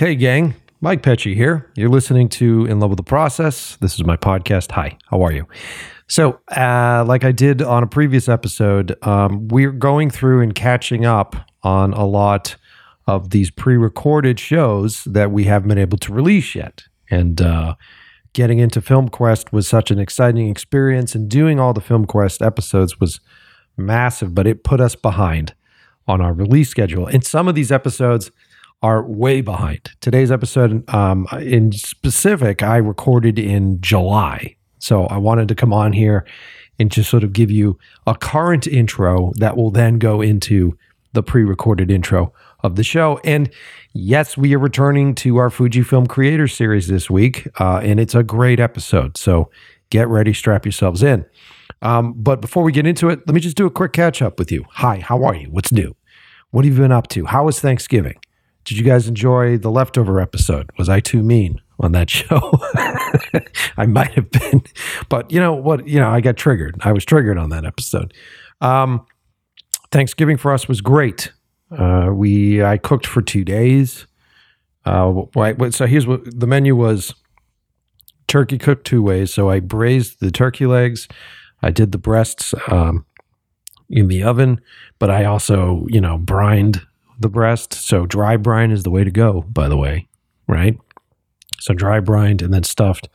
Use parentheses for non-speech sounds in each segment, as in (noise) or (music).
Hey, gang. Mike Pecci here. You're listening to In Love with the Process. This is my podcast. Hi, how are you? So, uh, like I did on a previous episode, um, we're going through and catching up on a lot of these pre recorded shows that we haven't been able to release yet. And uh, getting into FilmQuest was such an exciting experience, and doing all the FilmQuest episodes was massive, but it put us behind on our release schedule. And some of these episodes, are way behind. Today's episode, um, in specific, I recorded in July. So I wanted to come on here and just sort of give you a current intro that will then go into the pre recorded intro of the show. And yes, we are returning to our Fujifilm Creator Series this week, uh, and it's a great episode. So get ready, strap yourselves in. Um, but before we get into it, let me just do a quick catch up with you. Hi, how are you? What's new? What have you been up to? How was Thanksgiving? Did you guys enjoy the leftover episode? Was I too mean on that (laughs) show? I might have been, but you know what? You know, I got triggered. I was triggered on that episode. Um, Thanksgiving for us was great. Uh, we I cooked for two days. Uh, so here's what the menu was: turkey cooked two ways. So I braised the turkey legs. I did the breasts um, in the oven, but I also you know brined the breast. So dry brine is the way to go, by the way, right? So dry brined and then stuffed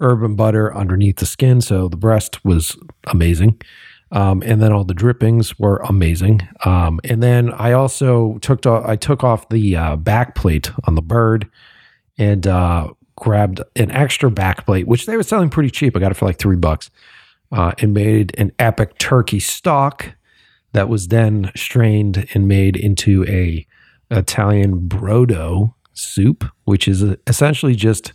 herb and butter underneath the skin. So the breast was amazing. Um, and then all the drippings were amazing. Um, and then I also took to, I took off the uh, back plate on the bird and uh, grabbed an extra back plate, which they were selling pretty cheap. I got it for like three bucks, uh, and made an epic turkey stock that was then strained and made into a Italian brodo soup, which is essentially just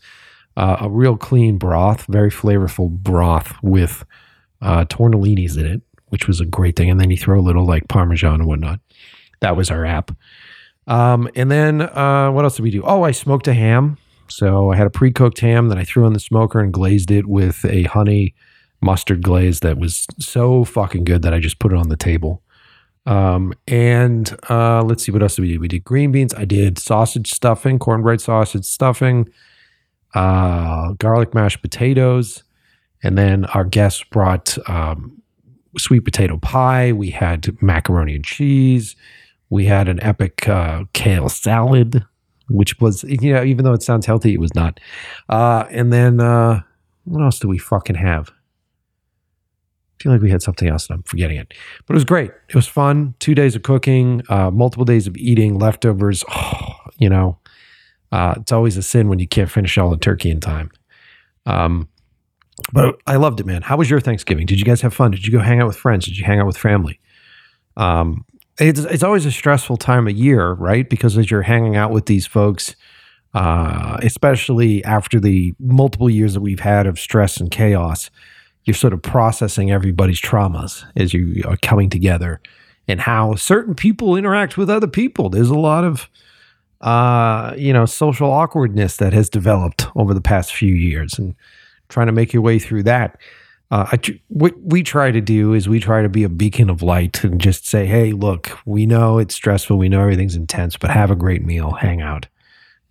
uh, a real clean broth, very flavorful broth with uh, tortellinis in it, which was a great thing. And then you throw a little like Parmesan and whatnot. That was our app. Um, and then uh, what else did we do? Oh, I smoked a ham. So I had a pre cooked ham that I threw in the smoker and glazed it with a honey mustard glaze that was so fucking good that I just put it on the table. Um, and uh, let's see what else did we do. We did green beans. I did sausage stuffing, cornbread sausage stuffing, uh, garlic mashed potatoes, and then our guests brought um, sweet potato pie. We had macaroni and cheese. We had an epic uh, kale salad, which was you know even though it sounds healthy, it was not. Uh, and then uh, what else do we fucking have? Feel like we had something else and I'm forgetting it. But it was great. It was fun. Two days of cooking, uh, multiple days of eating, leftovers. Oh, (sighs) you know, uh, it's always a sin when you can't finish all the turkey in time. Um, but I loved it, man. How was your Thanksgiving? Did you guys have fun? Did you go hang out with friends? Did you hang out with family? Um, it's, it's always a stressful time of year, right? Because as you're hanging out with these folks, uh, especially after the multiple years that we've had of stress and chaos, you're sort of processing everybody's traumas as you are coming together and how certain people interact with other people. There's a lot of uh, you know, social awkwardness that has developed over the past few years and trying to make your way through that. Uh, I, what we try to do is we try to be a beacon of light and just say, hey, look, we know it's stressful. We know everything's intense, but have a great meal, hang out,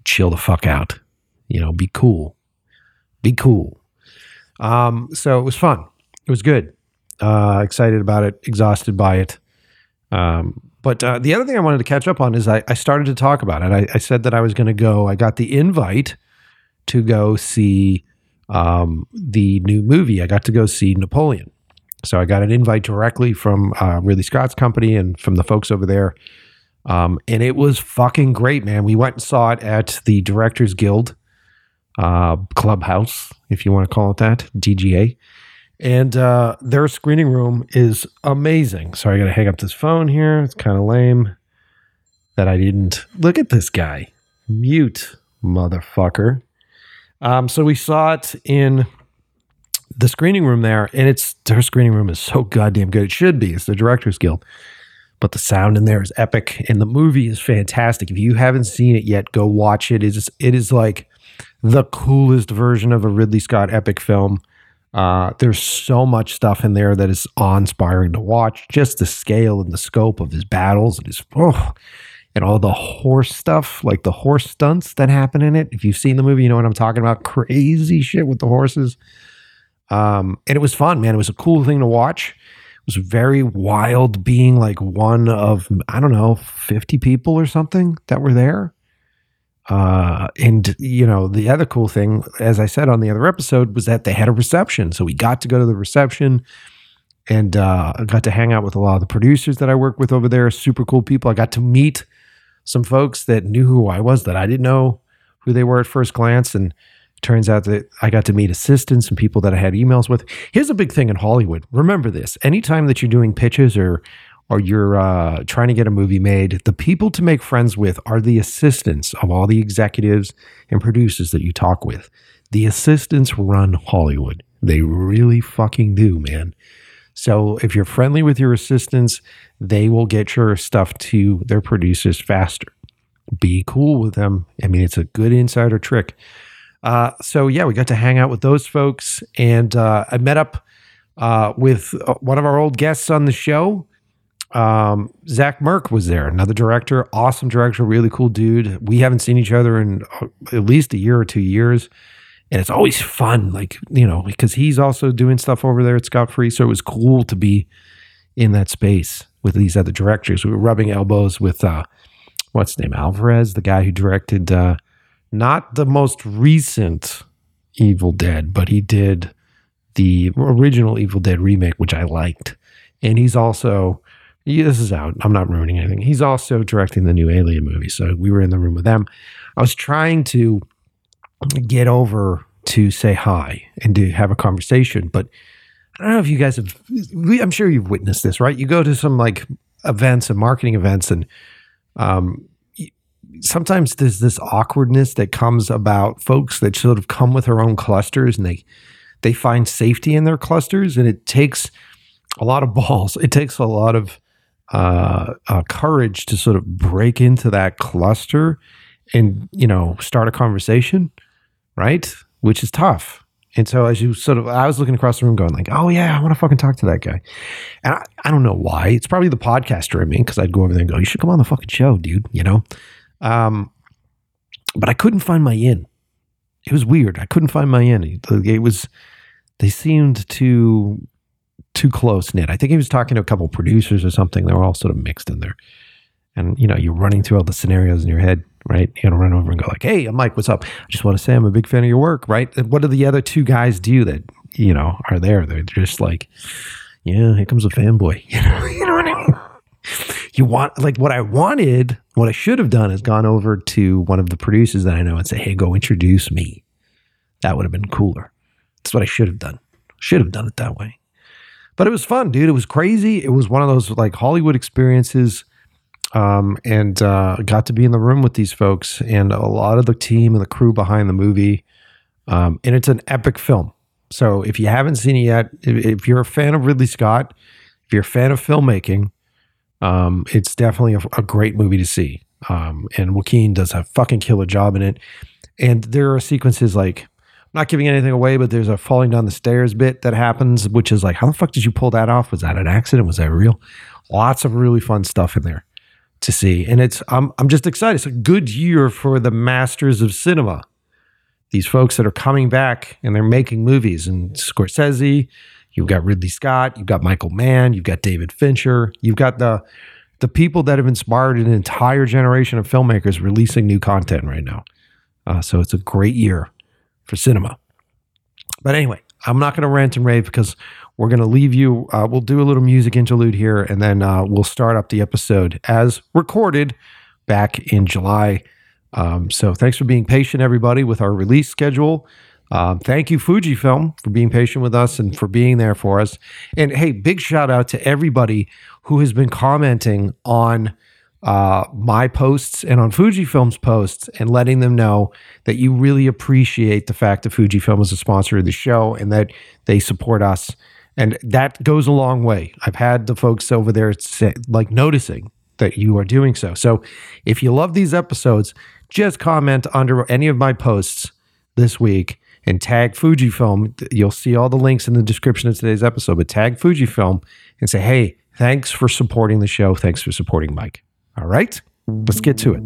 chill the fuck out. You know, be cool. Be cool. Um, so it was fun. It was good. Uh, excited about it, exhausted by it. Um, but uh, the other thing I wanted to catch up on is I, I started to talk about it. I, I said that I was going to go. I got the invite to go see um, the new movie. I got to go see Napoleon. So I got an invite directly from uh, Ridley Scott's company and from the folks over there. Um, and it was fucking great, man. We went and saw it at the Directors Guild uh, clubhouse, if you want to call it that, DGA. And uh, their screening room is amazing. Sorry, I got to hang up this phone here. It's kind of lame that I didn't look at this guy. Mute, motherfucker. Um, so we saw it in the screening room there, and it's their screening room is so goddamn good. It should be. It's the Directors Guild, but the sound in there is epic, and the movie is fantastic. If you haven't seen it yet, go watch it. It is it is like the coolest version of a Ridley Scott epic film. Uh, there's so much stuff in there that is awe inspiring to watch. Just the scale and the scope of his battles and his oh, and all the horse stuff, like the horse stunts that happen in it. If you've seen the movie, you know what I'm talking about. (laughs) Crazy shit with the horses. Um, and it was fun, man. It was a cool thing to watch. It was very wild being like one of, I don't know, 50 people or something that were there. Uh, and you know, the other cool thing, as I said on the other episode, was that they had a reception. So we got to go to the reception and uh, I got to hang out with a lot of the producers that I work with over there. Super cool people. I got to meet some folks that knew who I was that I didn't know who they were at first glance. And turns out that I got to meet assistants and people that I had emails with. Here's a big thing in Hollywood. Remember this: anytime that you're doing pitches or or you're uh, trying to get a movie made, the people to make friends with are the assistants of all the executives and producers that you talk with. The assistants run Hollywood. They really fucking do, man. So if you're friendly with your assistants, they will get your stuff to their producers faster. Be cool with them. I mean, it's a good insider trick. Uh, so yeah, we got to hang out with those folks, and uh, I met up uh, with uh, one of our old guests on the show. Um, Zach Merck was there, another director, awesome director, really cool dude. We haven't seen each other in uh, at least a year or two years, and it's always fun, like you know, because he's also doing stuff over there at Scott Free, so it was cool to be in that space with these other directors. We were rubbing elbows with uh, what's his name, Alvarez, the guy who directed uh, not the most recent Evil Dead, but he did the original Evil Dead remake, which I liked. And he's also, this is out. I'm not ruining anything. He's also directing the new Alien movie. So we were in the room with them. I was trying to get over to say hi and to have a conversation, but I don't know if you guys have, I'm sure you've witnessed this, right? You go to some like events and marketing events and, um, sometimes there's this awkwardness that comes about folks that sort of come with their own clusters and they they find safety in their clusters and it takes a lot of (laughs) balls it takes a lot of uh, uh, courage to sort of break into that cluster and you know start a conversation right which is tough and so as you sort of i was looking across the room going like oh yeah i want to fucking talk to that guy and I, I don't know why it's probably the podcaster in me because i'd go over there and go you should come on the fucking show dude you know um, but I couldn't find my in. It was weird. I couldn't find my in. It was they seemed too too close knit. I think he was talking to a couple producers or something. They were all sort of mixed in there. And you know, you're running through all the scenarios in your head, right? You gotta run over and go like, "Hey, I'm Mike. What's up? I just want to say I'm a big fan of your work." Right? And what do the other two guys do that you know are there? They're just like, "Yeah, here comes a fanboy." (laughs) You know, you know what I mean? you want like what I wanted, what I should have done is gone over to one of the producers that I know and say, "Hey, go introduce me." That would have been cooler. That's what I should have done. Should have done it that way. But it was fun, dude. It was crazy. It was one of those like Hollywood experiences. Um, and uh, got to be in the room with these folks and a lot of the team and the crew behind the movie. Um, and it's an epic film. So if you haven't seen it yet, if, you're a fan of Ridley Scott, if you're a fan of filmmaking, um, it's definitely a, a, great movie to see. Um, and Joaquin does a fucking killer job in it. And there are sequences like, not giving anything away, but there's a falling down the stairs bit that happens, which is like, how the fuck did you pull that off? Was that an accident? Was that real? Lots of really fun stuff in there to see. And it's, I'm, I'm just excited. It's a good year for the masters of cinema. These folks that are coming back and they're making movies and Scorsese, You've got Ridley Scott, you've got Michael Mann, you've got David Fincher, you've got the the people that have inspired an entire generation of filmmakers releasing new content right now. Uh, so it's a great year for cinema. But anyway, I'm not going to rant and rave because we're going to leave you. Uh, we'll do a little music interlude here, and then uh, we'll start up the episode as recorded back in July. Um, so thanks for being patient, everybody, with our release schedule. Um, thank you, Fujifilm, for being patient with us and for being there for us. And hey, big shout out to everybody who has been commenting on uh, my posts and on Fujifilm's posts and letting them know that you really appreciate the fact that Fujifilm is a sponsor of the show and that they support us. And that goes a long way. I've had the folks over there say, like noticing that you are doing so. So if you love these episodes, just comment under any of my posts this week and tag Fujifilm. You'll see all the links in the description of today's episode, but tag Fujifilm and say, hey, thanks for supporting the show. Thanks for supporting Mike. All right. Let's get to it.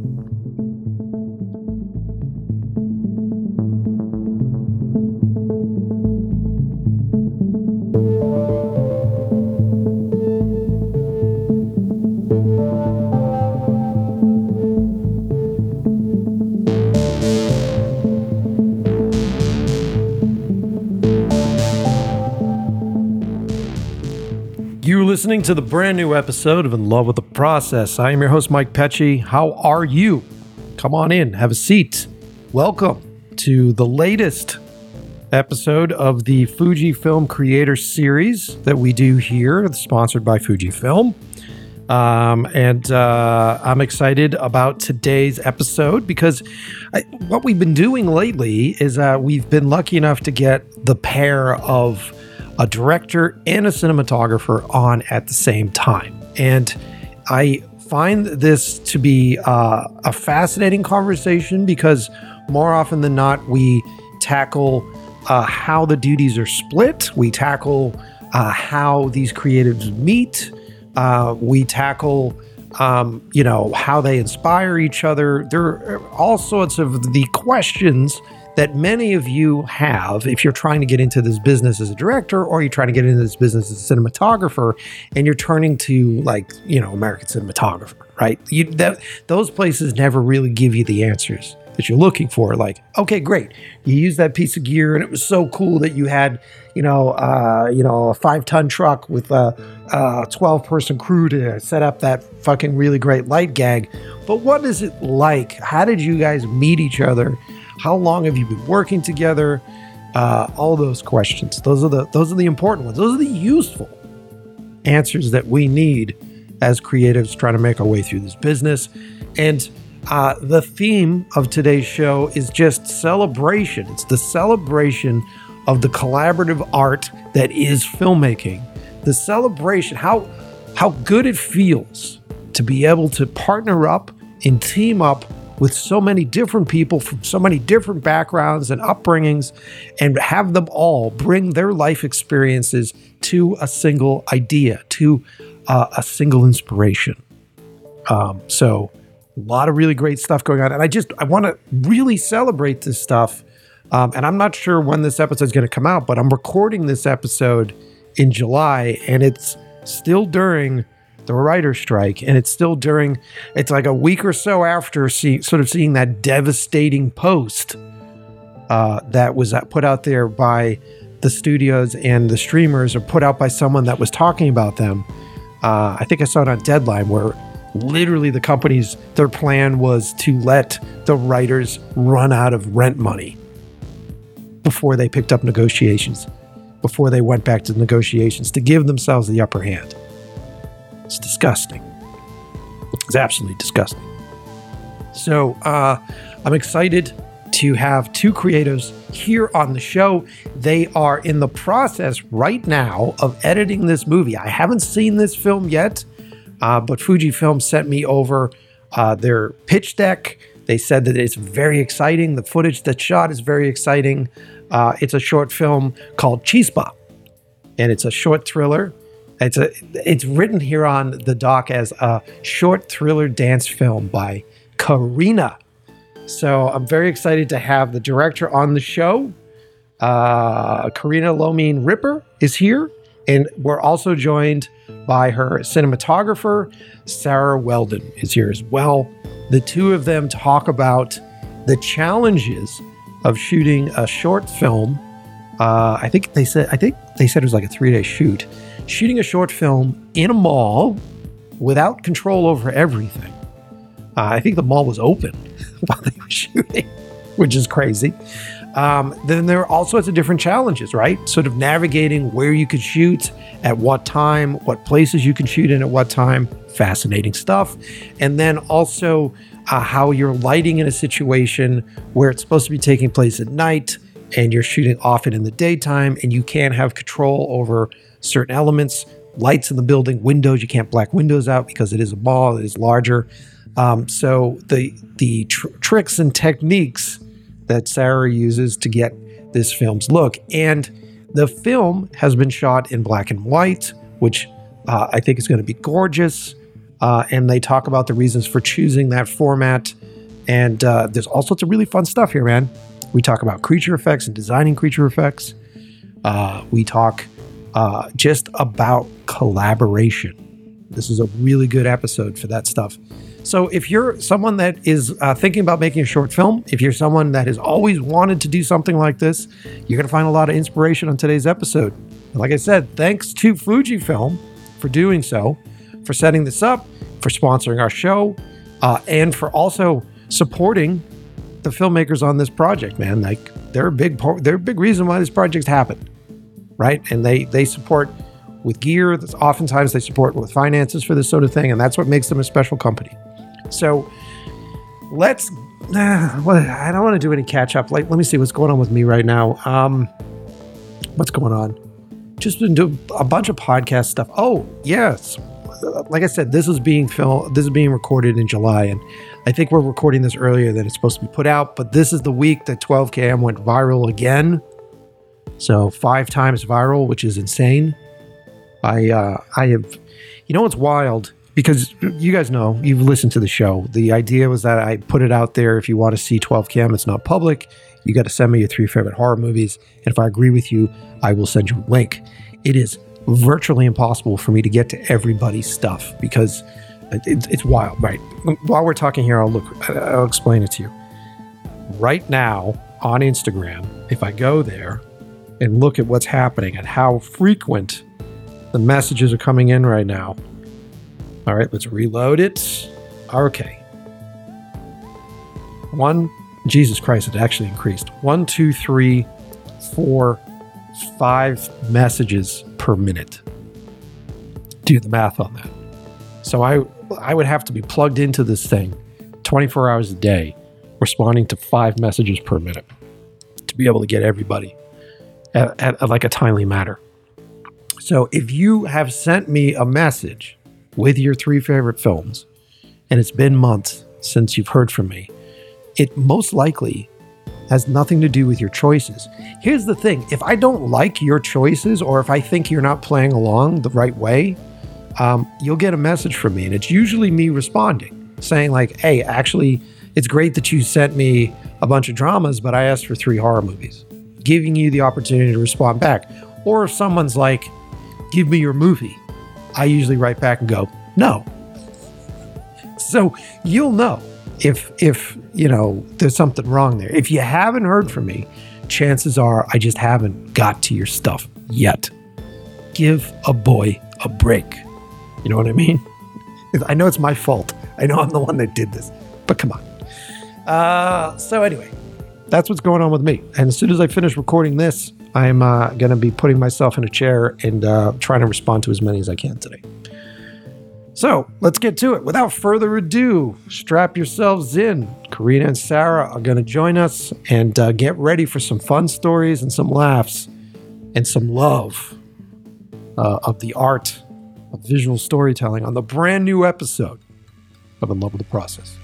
Listening to the brand new episode of In Love with the Process. I am your host, Mike Pecci. How are you? Come on in, have a seat. Welcome to the latest episode of the Fujifilm Creator Series that we do here, sponsored by Fujifilm. Um, and uh, I'm excited about today's episode because I, what we've been doing lately is uh, we've been lucky enough to get the pair of a director and a cinematographer on at the same time. And I find this to be uh, a fascinating conversation because more often than not, we tackle uh, how the duties are split, we tackle uh, how these creatives meet, uh, we tackle. Um, you know how they inspire each other. There are all sorts of the questions that many of you have if you're trying to get into this business as a director or you're trying to get into this business as a cinematographer and you're turning to like you know american cinematographer right? You that those places never really give you the answers that you're looking for. Like okay great. You used that piece of gear and it was so cool that you had you know uh, you know a five ton truck with a, a 12 person crew to set up that fucking really great light gag. But what is it like? How did you guys meet each other how long have you been working together? Uh, all those questions. Those are the those are the important ones. Those are the useful answers that we need as creatives trying to make our way through this business. And uh, the theme of today's show is just celebration. It's the celebration of the collaborative art that is filmmaking. The celebration, how how good it feels to be able to partner up and team up with so many different people from so many different backgrounds and upbringings and have them all bring their life experiences to a single idea, to uh, a single inspiration. Um, so, a lot of really great stuff going on. And I just, I want to really celebrate this stuff. Um, and I'm not sure when this episode is going to come out, but I'm recording this episode in July and it's still during the writer strike, and it's still during. It's like a week or so after see, sort of seeing that devastating post uh, that was put out there by the studios and the streamers, or put out by someone that was talking about them. Uh, I think I saw it on Deadline, where literally the companies their plan was to let the writers run out of rent money before they picked up negotiations, before they went back to negotiations to give themselves the upper hand. It's disgusting. It's absolutely disgusting. So uh, I'm excited to have two creatives here on the show. They are in the process right now of editing this movie. I haven't seen this film yet, uh, but Fujifilm sent me over uh, their pitch deck. They said that it's very exciting. The footage that's shot is very exciting. Uh, it's a short film called Chispa, and it's a short thriller it's a it's written here on the doc as a short thriller dance film by Karina. So I'm very excited to have the director on the show. Uh, Karina Lomine Ripper is here, and we're also joined by her cinematographer Sarah Whelden is here as well. The two of them talk about the challenges of shooting a short film. Uh, I think they said I think they said it was like a three day shoot shooting a short film in a mall without control over everything. Uh, I think the mall was open (laughs) while they were shooting, which is crazy. Um, then there are all sorts of different challenges, right? Sort of navigating where you could shoot, at what time, what places you can shoot in at what time. Fascinating stuff. And then also uh, how you're lighting in a situation where it's supposed to be taking place at night and you're shooting often in the daytime and you can't have control over certain elements, lights in the building, windows. You can't black windows out because it is a ball, It is larger. Um, so the the tr- tricks and techniques that Sarah uses to get this film's look, and the film has been shot in black and white, which uh, I think is going to be gorgeous. uh, and they talk about the reasons for choosing that format. And uh, there's all sorts of really fun stuff here, man. We talk about creature effects and designing creature effects. Uh, we talk uh, just about collaboration. This is a really good episode for that stuff. So, if you're someone that is uh, thinking about making a short film, if you're someone that has always wanted to do something like this, you're going to find a lot of inspiration on today's episode. And like I said, thanks to Fujifilm for doing so, for setting this up, for sponsoring our show, uh, and for also supporting the filmmakers on this project. Man, like they're a big part, they're a big reason why this project's happened, right? And they they support with gear. Oftentimes they support with finances for this sort of thing, and that's what makes them a special company. So let's. Uh, (sighs) well, I don't want to do any catch up. Like, let me see what's going on with me right now. Um, what's going on? Just been doing a bunch of podcast stuff. Oh, yes. Like I said, this is being filmed. This is being recorded in July, and I think we're recording this earlier than it's supposed to be put out. But this is the week that 12km went viral again. So five times viral, which is insane. I uh, I have, you know what's wild because you guys know you've listened to the show. The idea was that I put it out there. If you want to see 12km, it's not public. You got to send me your three favorite horror movies, and if I agree with you, I will send you a link. It is virtually impossible for me to get to everybody's stuff because it's, it's wild. Right. While we're talking here, I'll look. I'll explain it to you. Right now on Instagram, if I go there and look at what's happening and how frequent the messages are coming in right now. All right, let's reload it. Okay. One, Jesus Christ, it actually increased. One, two, three, four, five messages per minute. Do the math on that. So I I would have to be plugged into this thing 24 hours a day, responding to five messages per minute to be able to get everybody at, at, at like a timely matter. So if you have sent me a message with your three favorite films, and it's been months since you've heard from me, it most likely has nothing to do with your choices. Here's the thing if I don't like your choices, or if I think you're not playing along the right way, um, you'll get a message from me. And it's usually me responding, saying, like, hey, actually, it's great that you sent me a bunch of dramas, but I asked for three horror movies, giving you the opportunity to respond back. Or if someone's like, give me your movie, I usually write back and go, no. So you'll know if if you know there's something wrong there. If you haven't heard from me, chances are I just haven't got to your stuff yet. Give a boy a break. You know what I mean? (laughs) I know it's my fault. I know I'm the one that did this, but come on. Uh, so anyway, that's what's going on with me. And as soon as I finish recording this, I'm uh, going to be putting myself in a chair and uh, trying to respond to as many as I can today. So let's get to it. Without further ado, strap yourselves in. Karina and Sarah are going to join us and uh, get ready for some fun stories and some laughs and some love uh, of the art of visual storytelling on the brand new episode of In Love with the Process.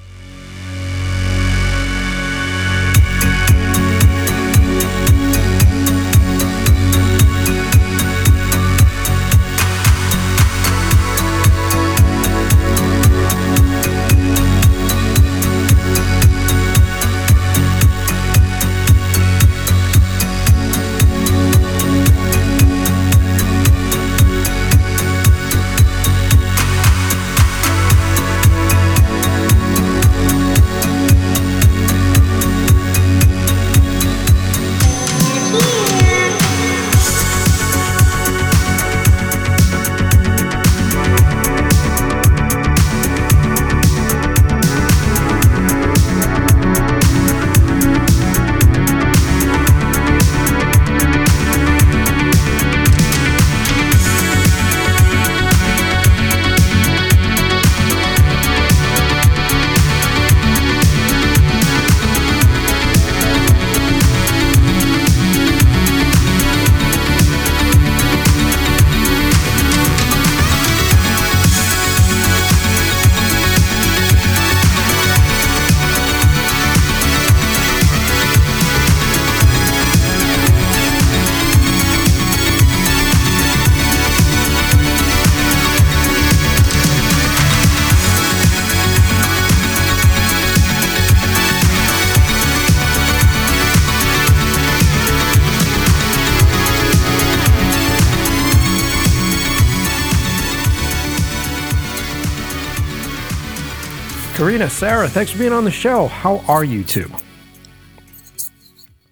Karina, Sarah, thanks for being on the show. How are you two?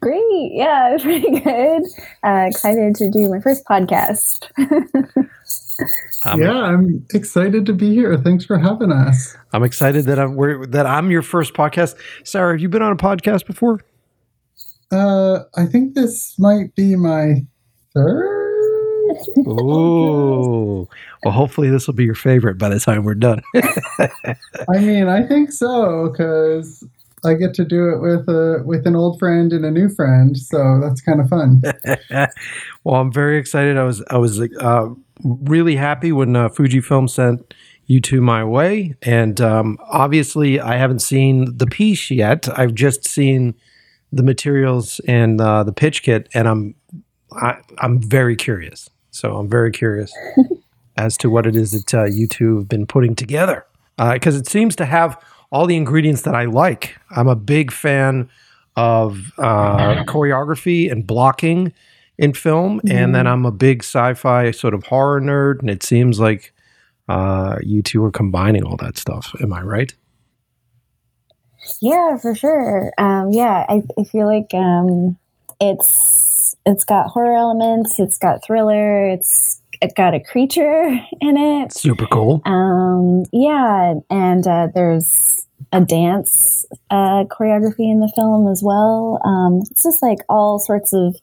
Great. Yeah, it's (laughs) pretty good. Uh, excited to do my first podcast. (laughs) um, yeah, I'm excited to be here. Thanks for having us. I'm excited that I'm that I'm your first podcast. Sarah, have you been on a podcast before? Uh, I think this might be my third. Ooh. Well, hopefully this will be your favorite by the time we're done. (laughs) I mean, I think so because I get to do it with a with an old friend and a new friend, so that's kind of fun. (laughs) well, I'm very excited. I was I was uh, really happy when uh, Fujifilm sent you two my way, and um, obviously I haven't seen the piece yet. I've just seen the materials and uh, the pitch kit, and I'm I, am i am very curious. So I'm very curious (laughs) as to what it is that uh, you two have been putting together because uh, it seems to have all the ingredients that I like. I'm a big fan of uh, (laughs) choreography and blocking in film, mm-hmm. and then mm-hmm. I'm a big sci-fi sort of horror nerd, and it seems like uh, you two are combining all that stuff. Am I right? Yeah, for sure. Um, yeah, I, I, feel like um, it's it's got horror elements, it's got thriller, it's it got a creature (laughs) in it. Super cool. Um, yeah, and uh, there's a dance uh, choreography in the film as well. Um, it's just like all sorts of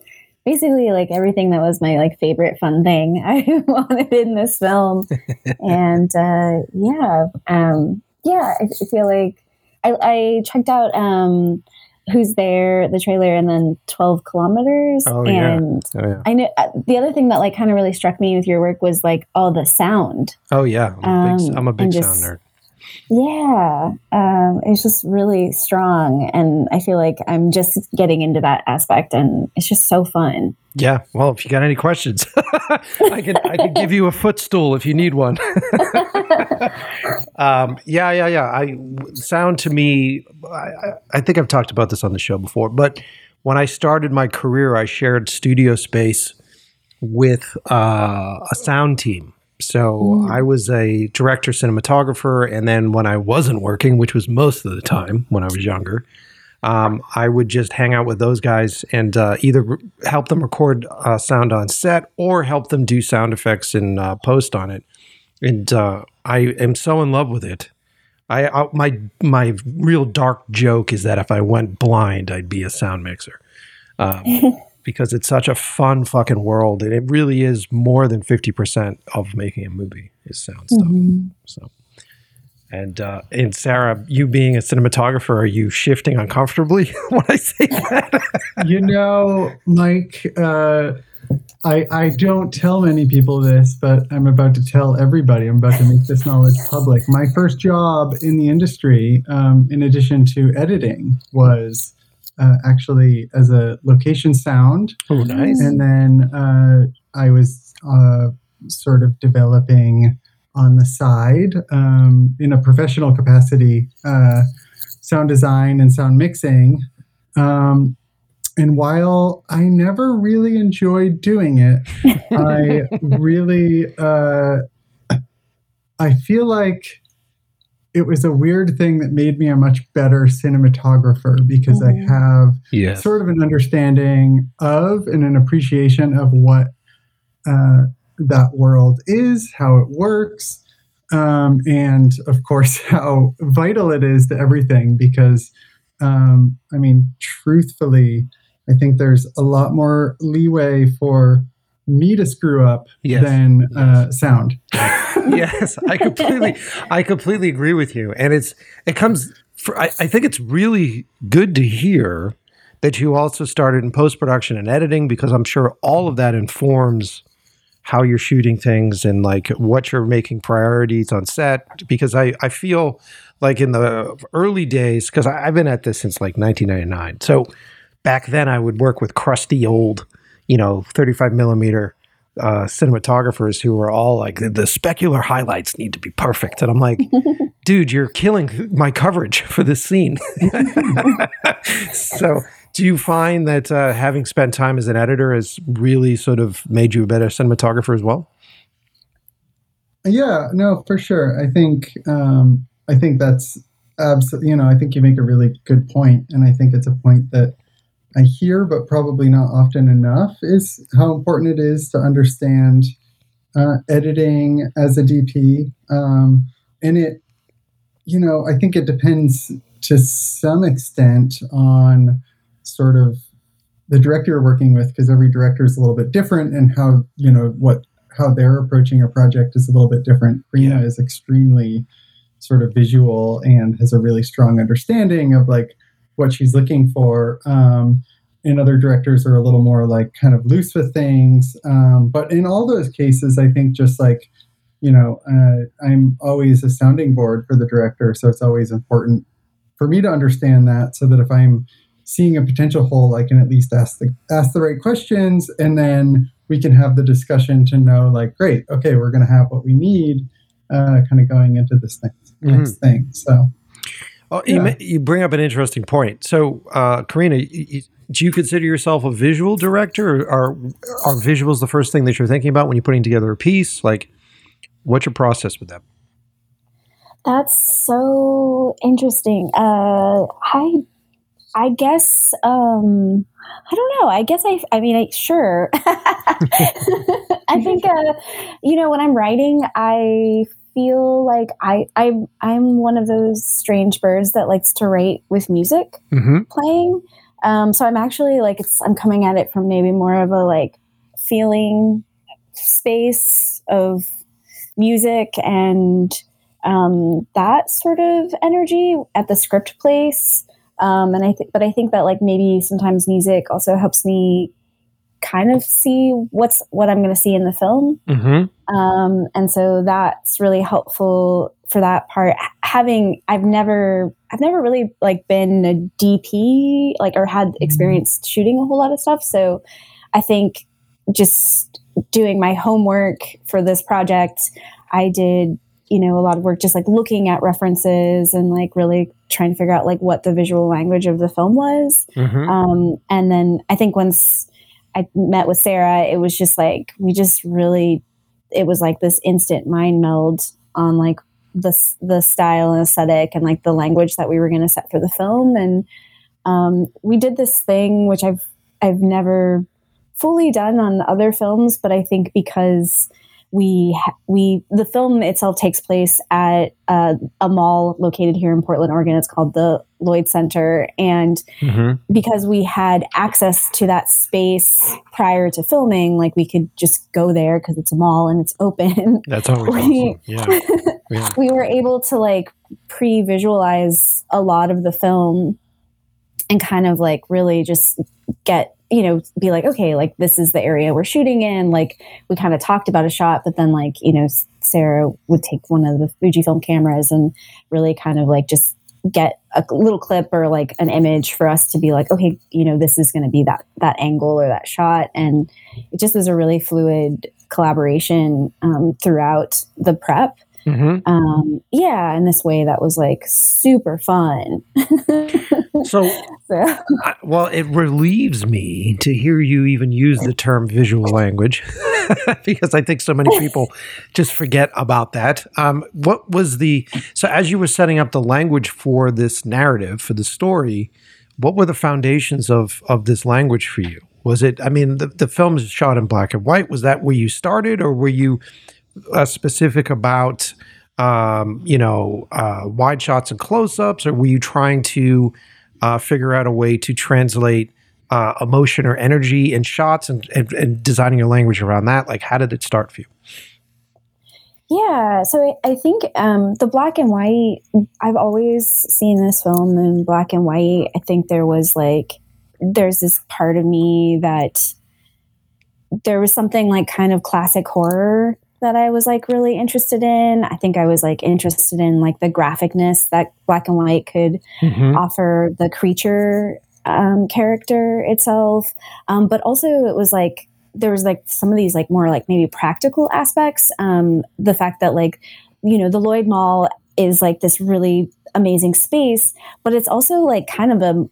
basically like everything that was my like favorite fun thing (laughs) I wanted in this film. (laughs) and uh, yeah, um, yeah, I, I, feel like I, I checked out um, who's there the trailer and then 12 kilometers. Oh, and yeah. Oh, yeah. i know uh, the other thing that like kind of really struck me with your work was like all the sound. Oh yeah. I'm a big, um, I'm a big just, sound nerd. Yeah. Um, it's just really strong and i feel like i'm just getting into that aspect and it's just so fun yeah well if you got any questions (laughs) i can i can give you a footstool if you need one. (laughs) Um, yeah yeah yeah. I sound to me I, I think i've talked about this on the show before but when i started my career i shared studio space with uh, a sound team. So mm. I was a director, cinematographer, and then when I wasn't working, which was most of the time when I was younger, um, I would just hang out with those guys and uh, either re- help them record uh, sound on set or help them do sound effects and uh, post on it. And uh, I am so in love with it. I, I, my my real dark joke is that if I went blind, I'd be a sound mixer. Um, (laughs) because it's such a fun fucking world, and it really is more than fifty percent of making a movie is sound stuff. Mm-hmm. So, and uh, and Sarah, you being a cinematographer, are you shifting uncomfortably (laughs) when I say that? you know, Mike. Uh, I, I don't tell many people this, but I'm about to tell everybody. I'm about to make this knowledge public. My first job in the industry, um, in addition to editing, was uh, actually as a location sound. Oh, nice. And then uh, I was uh, sort of developing on the side um, in a professional capacity uh, sound design and sound mixing. Um, and while I never really enjoyed doing it, (laughs) I really uh, I feel like it was a weird thing that made me a much better cinematographer because mm-hmm. I have yes. sort of an understanding of and an appreciation of what uh, that world is, how it works, um, and of course, (laughs) how vital it is to everything. Because, um, I mean, truthfully, I think there's a lot more leeway for me to screw up yes. than uh, sound. (laughs) yes, I completely, I completely agree with you. And it's, it comes, for, I, I think it's really good to hear that you also started in post production and editing because I'm sure all of that informs how you're shooting things and like what you're making priorities on set. Because I, I feel like in the early days, because I've been at this since like 1999. So back then I would work with crusty old you know, 35 millimeter uh, cinematographers who were all like, the specular highlights need to be perfect. And I'm like, (laughs) dude, you're killing my coverage for this scene. (laughs) so, do you find that uh, having spent time as an editor has really sort of made you a better cinematographer as well? Yeah, no, for sure. I think um, I think that's absolutely. You know, I think you make a really good point, and I think it's a point that I hear, but probably not often enough. Is how important it is to understand uh, editing as a DP, um, and it. You know, I think it depends to some extent on sort of the director you're working with because every director is a little bit different and how you know what how they're approaching a project is a little bit different. Prima Yeah. is extremely sort of visual and has a really strong understanding of like what she's looking for. Um, and other directors are a little more like kind of loose with things. Um, but in all those cases, I think just like, you know, uh, I'm always a sounding board for the director. So it's always important for me to understand that so that if I'm seeing a potential hole, I can at least ask the ask the right questions and then we can have the discussion to know like, great, okay, we're gonna have what we need uh, kind of going into this next next thing. So Oh, you, Yeah. ma- you bring up an interesting point. So, uh, Karina, y- y- do you consider yourself a visual director, or are are visuals the first thing that you're thinking about when you're putting together a piece? Like, what's your process with that? That's so interesting. Uh, I, I guess, um, I don't know. I guess I, I mean, I, sure. (laughs) I think, uh, you know, when I'm writing, I feel like I, I, I'm one of those strange birds that likes to write with music Mm-hmm. playing. Um, so I'm actually like it's I'm coming at it from maybe more of a like feeling space of music and um, that sort of energy at the script place. Um, and I think, but I think that like maybe sometimes music also helps me kind of see what's what I'm going to see in the film. Mm-hmm. Um, and so that's really helpful for that part. Having, I've never, I've never really like been a DP, like, or had experience shooting a whole lot of stuff. So I think just doing my homework for this project, I did, you know, a lot of work just like looking at references and like really trying to figure out like what the visual language of the film was. Mm-hmm. Um, and then I think once I met with Sarah, it was just like we just really, it was like this instant mind meld on like the the style and aesthetic and like the language that we were going to set for the film. And um, we did this thing which I've I've never fully done on other films, but I think because we we the film itself takes place at uh, a mall located here in Portland, Oregon. It's called the Lloyd Center, and Mm-hmm. because we had access to that space prior to filming, like we could just go there because it's a mall and it's open. (laughs) That's always We- awesome. Yeah. (laughs) yeah. we were able to like pre-visualize a lot of the film and kind of like really just get you know be like okay like this is the area we're shooting in. Like we kind of talked about a shot but then like you know sarah would take one of the fujifilm cameras and really kind of like just get a little clip or like an image for us to be like okay you know this is going to be that that angle or that shot. And it just was a really fluid collaboration um, throughout the prep Mm-hmm. um yeah in this way that was like super fun (laughs) So, so I, well, it relieves me to hear you even use the term visual language (laughs) because I think so many people (laughs) just forget about that. Um, what was the so as you were setting up the language for this narrative for the story? What were the foundations of of this language for you? Was it? I mean, the the film is shot in black and white. Was that where you started, or were you uh, specific about? Um, you know, uh, wide shots and close ups, or were you trying to uh, figure out a way to translate uh, emotion or energy in shots and, and, and designing your language around that? Like, how did it start for you? yeah so i, I think um the black and white i've always seen this film in black and white i think there was like there's this part of me that there was something like kind of classic horror that I was like really interested in. I think I was like interested in like the graphicness that black and white could Mm-hmm. offer the creature um, character itself. Um, but also, it was like there was like some of these like more like maybe practical aspects. Um, the fact that like you know the Lloyd Mall is like this really amazing space, but it's also like kind of a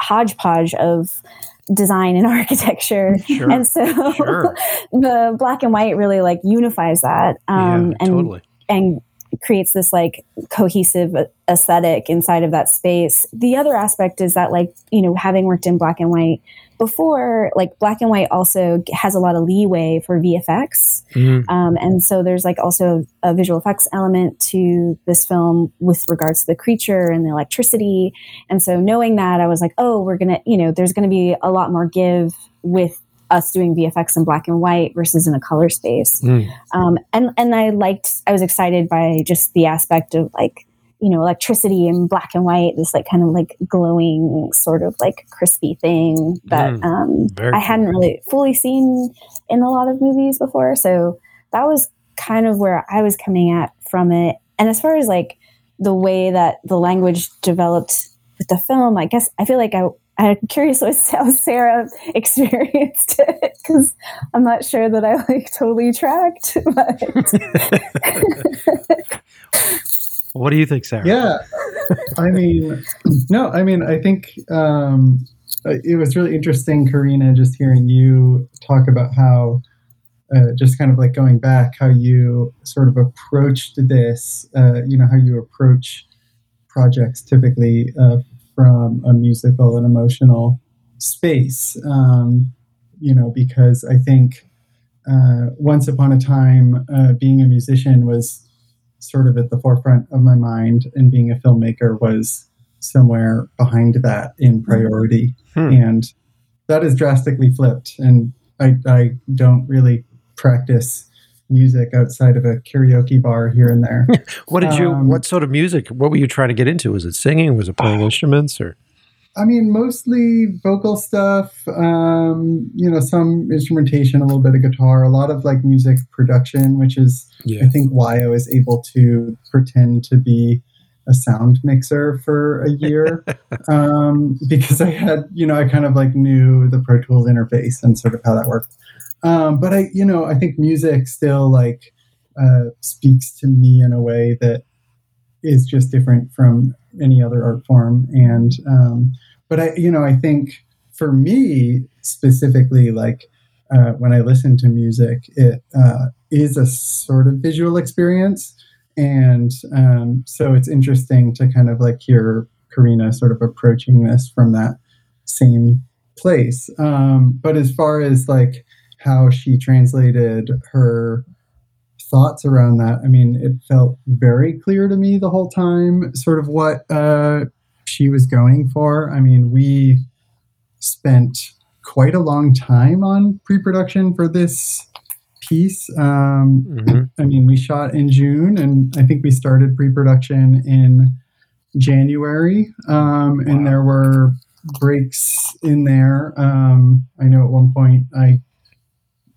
hodgepodge of design and (laughs) architecture. Sure. And so Sure. (laughs) the black and white really like unifies that. Um, yeah, and totally. and creates this like cohesive aesthetic inside of that space. The other aspect is that like, you know, having worked in black and white before, like black and white also has a lot of leeway for VFX. Mm. Um, and so there's like also a visual effects element to this film with regards to the creature and the electricity. And so knowing that, I was like, oh, we're going to, you know, there's going to be a lot more give with us doing VFX in black and white versus in a color space. Mm. Um, and and I liked, I was excited by just the aspect of like you know electricity in black and white, this like kind of like glowing sort of like crispy thing that mm. um, I hadn't really fully seen in a lot of movies before. So that was kind of where I was coming at from it. And as far as like the way that the language developed with the film, I guess I feel like I I'm curious (laughs) how Sarah (laughs) experienced it because I'm not sure that I like totally tracked. (laughs) what do you think, Sarah? Yeah, (laughs) I mean, no, I mean, I think um, it was really interesting, Karina, just hearing you talk about how. Uh, just kind of like going back, how you sort of approached this, uh, you know, how you approach projects typically uh, from a musical and emotional space. Um, you know, because I think uh, once upon a time, uh, being a musician was sort of at the forefront of my mind, and being a filmmaker was somewhere behind that in priority. Hmm. And that is drastically flipped. And I, I don't really practice music outside of a karaoke bar here and there. (laughs) what did you? Um, what sort of music? What were you trying to get into? Was it singing? Was it playing uh, (sighs) instruments? Or I mean, mostly vocal stuff. Um, you know, some instrumentation, a little bit of guitar, a lot of like music production, which is yeah. I think why I was able to pretend to be a sound mixer for a year (laughs) um, because I had, you know, I kind of like knew the Pro Tools interface and sort of how that worked. Um, but I, you know, I think music still like uh, speaks to me in a way that is just different from any other art form. And um, but I, you know, I think for me specifically, like uh, when I listen to music, it uh, is a sort of visual experience. And um, so it's interesting to kind of like hear Karina sort of approaching this from that same place. Um, but as far as like how she translated her thoughts around that. I mean, it felt very clear to me the whole time, sort of what uh, she was going for. I mean, we spent quite a long time on pre production for this piece. Um, mm-hmm. I mean, we shot in June, and I think we started pre production in January. Um, wow. And there were breaks in there. Um, I know at one point I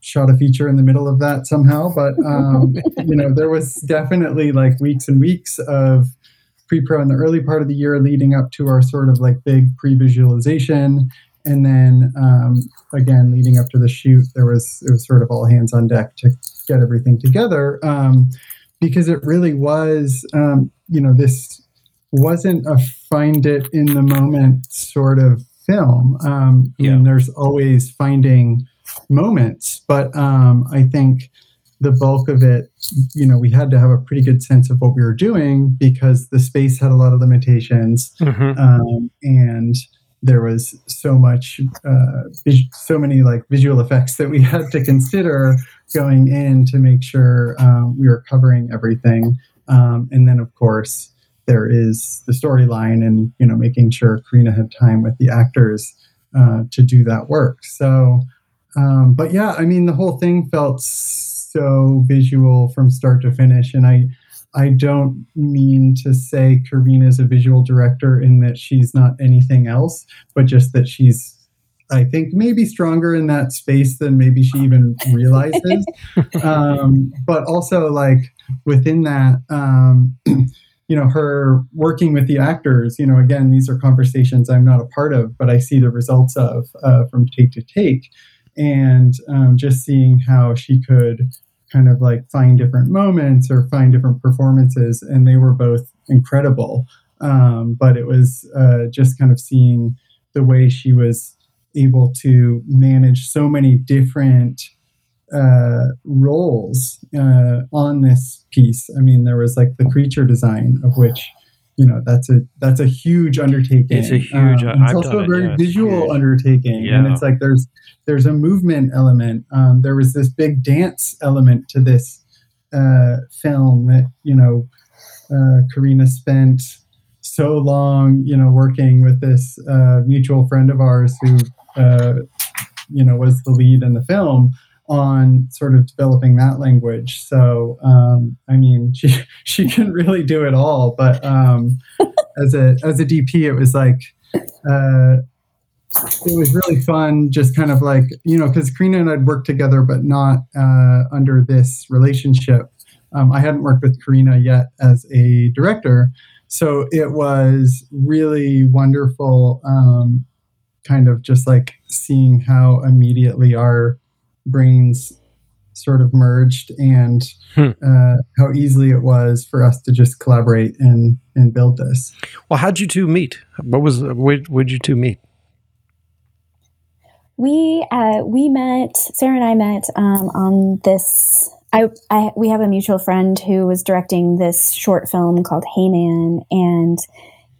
shot a feature in the middle of that somehow. But um, (laughs) you know, there was definitely like weeks and weeks of pre-pro in the early part of the year, leading up to our sort of like big pre-visualization, and then um, again leading up to the shoot, there was it was sort of all hands on deck to get everything together um, because it really was, um, you know, this wasn't a find it in the moment sort of film. Um, yeah. And there's always finding moments. But um, I think the bulk of it, you know, we had to have a pretty good sense of what we were doing because the space had a lot of limitations, mm-hmm. um, and there was so much, uh, vis- so many like visual effects that we (laughs) had to consider going in to make sure um, we were covering everything. Um, and then, of course, there is the storyline, and you know, making sure Karina had time with the actors uh, to do that work. So. Um, but yeah, I mean, the whole thing felt so visual from start to finish, and I, I don't mean to say Karina is a visual director in that she's not anything else, but just that she's I think maybe stronger in that space than maybe she even realizes. (laughs) um, but also, like within that, um, (clears throat) you know, her working with the actors. You know, again, these are conversations I'm not a part of, but I see the results of uh, from take to take and um, just seeing how she could kind of like find different moments or find different performances and they were both incredible um, but it was uh, just kind of seeing the way she was able to manage so many different uh, roles uh, on this piece. I mean, there was like the creature design of which, you know, that's a that's a huge undertaking. It's a huge- Um, it's I've also a it, very yeah, visual undertaking, and it's like there's there's a movement element. Um, there was this big dance element to this uh, film that you know uh, Karina spent so long, you know, working with this uh, mutual friend of ours who, uh, you know, was the lead in the film on sort of developing that language. So, um, I mean, (laughs) she she can really do it all. But um, (laughs) as a as a DP, it was like. Uh, it was really fun, just kind of like you know, because Karina and I'd worked together, but not uh, under this relationship. Um, I hadn't worked with Karina yet as a director, so it was really wonderful, um, kind of just like seeing how immediately our brains sort of merged and Hmm. uh, how easily it was for us to just collaborate and and build this. Well, how'd you two meet? What was where would you two meet? We uh, we met Sarah and I met um, on this. I, I we have a mutual friend who was directing this short film called Hey Man, and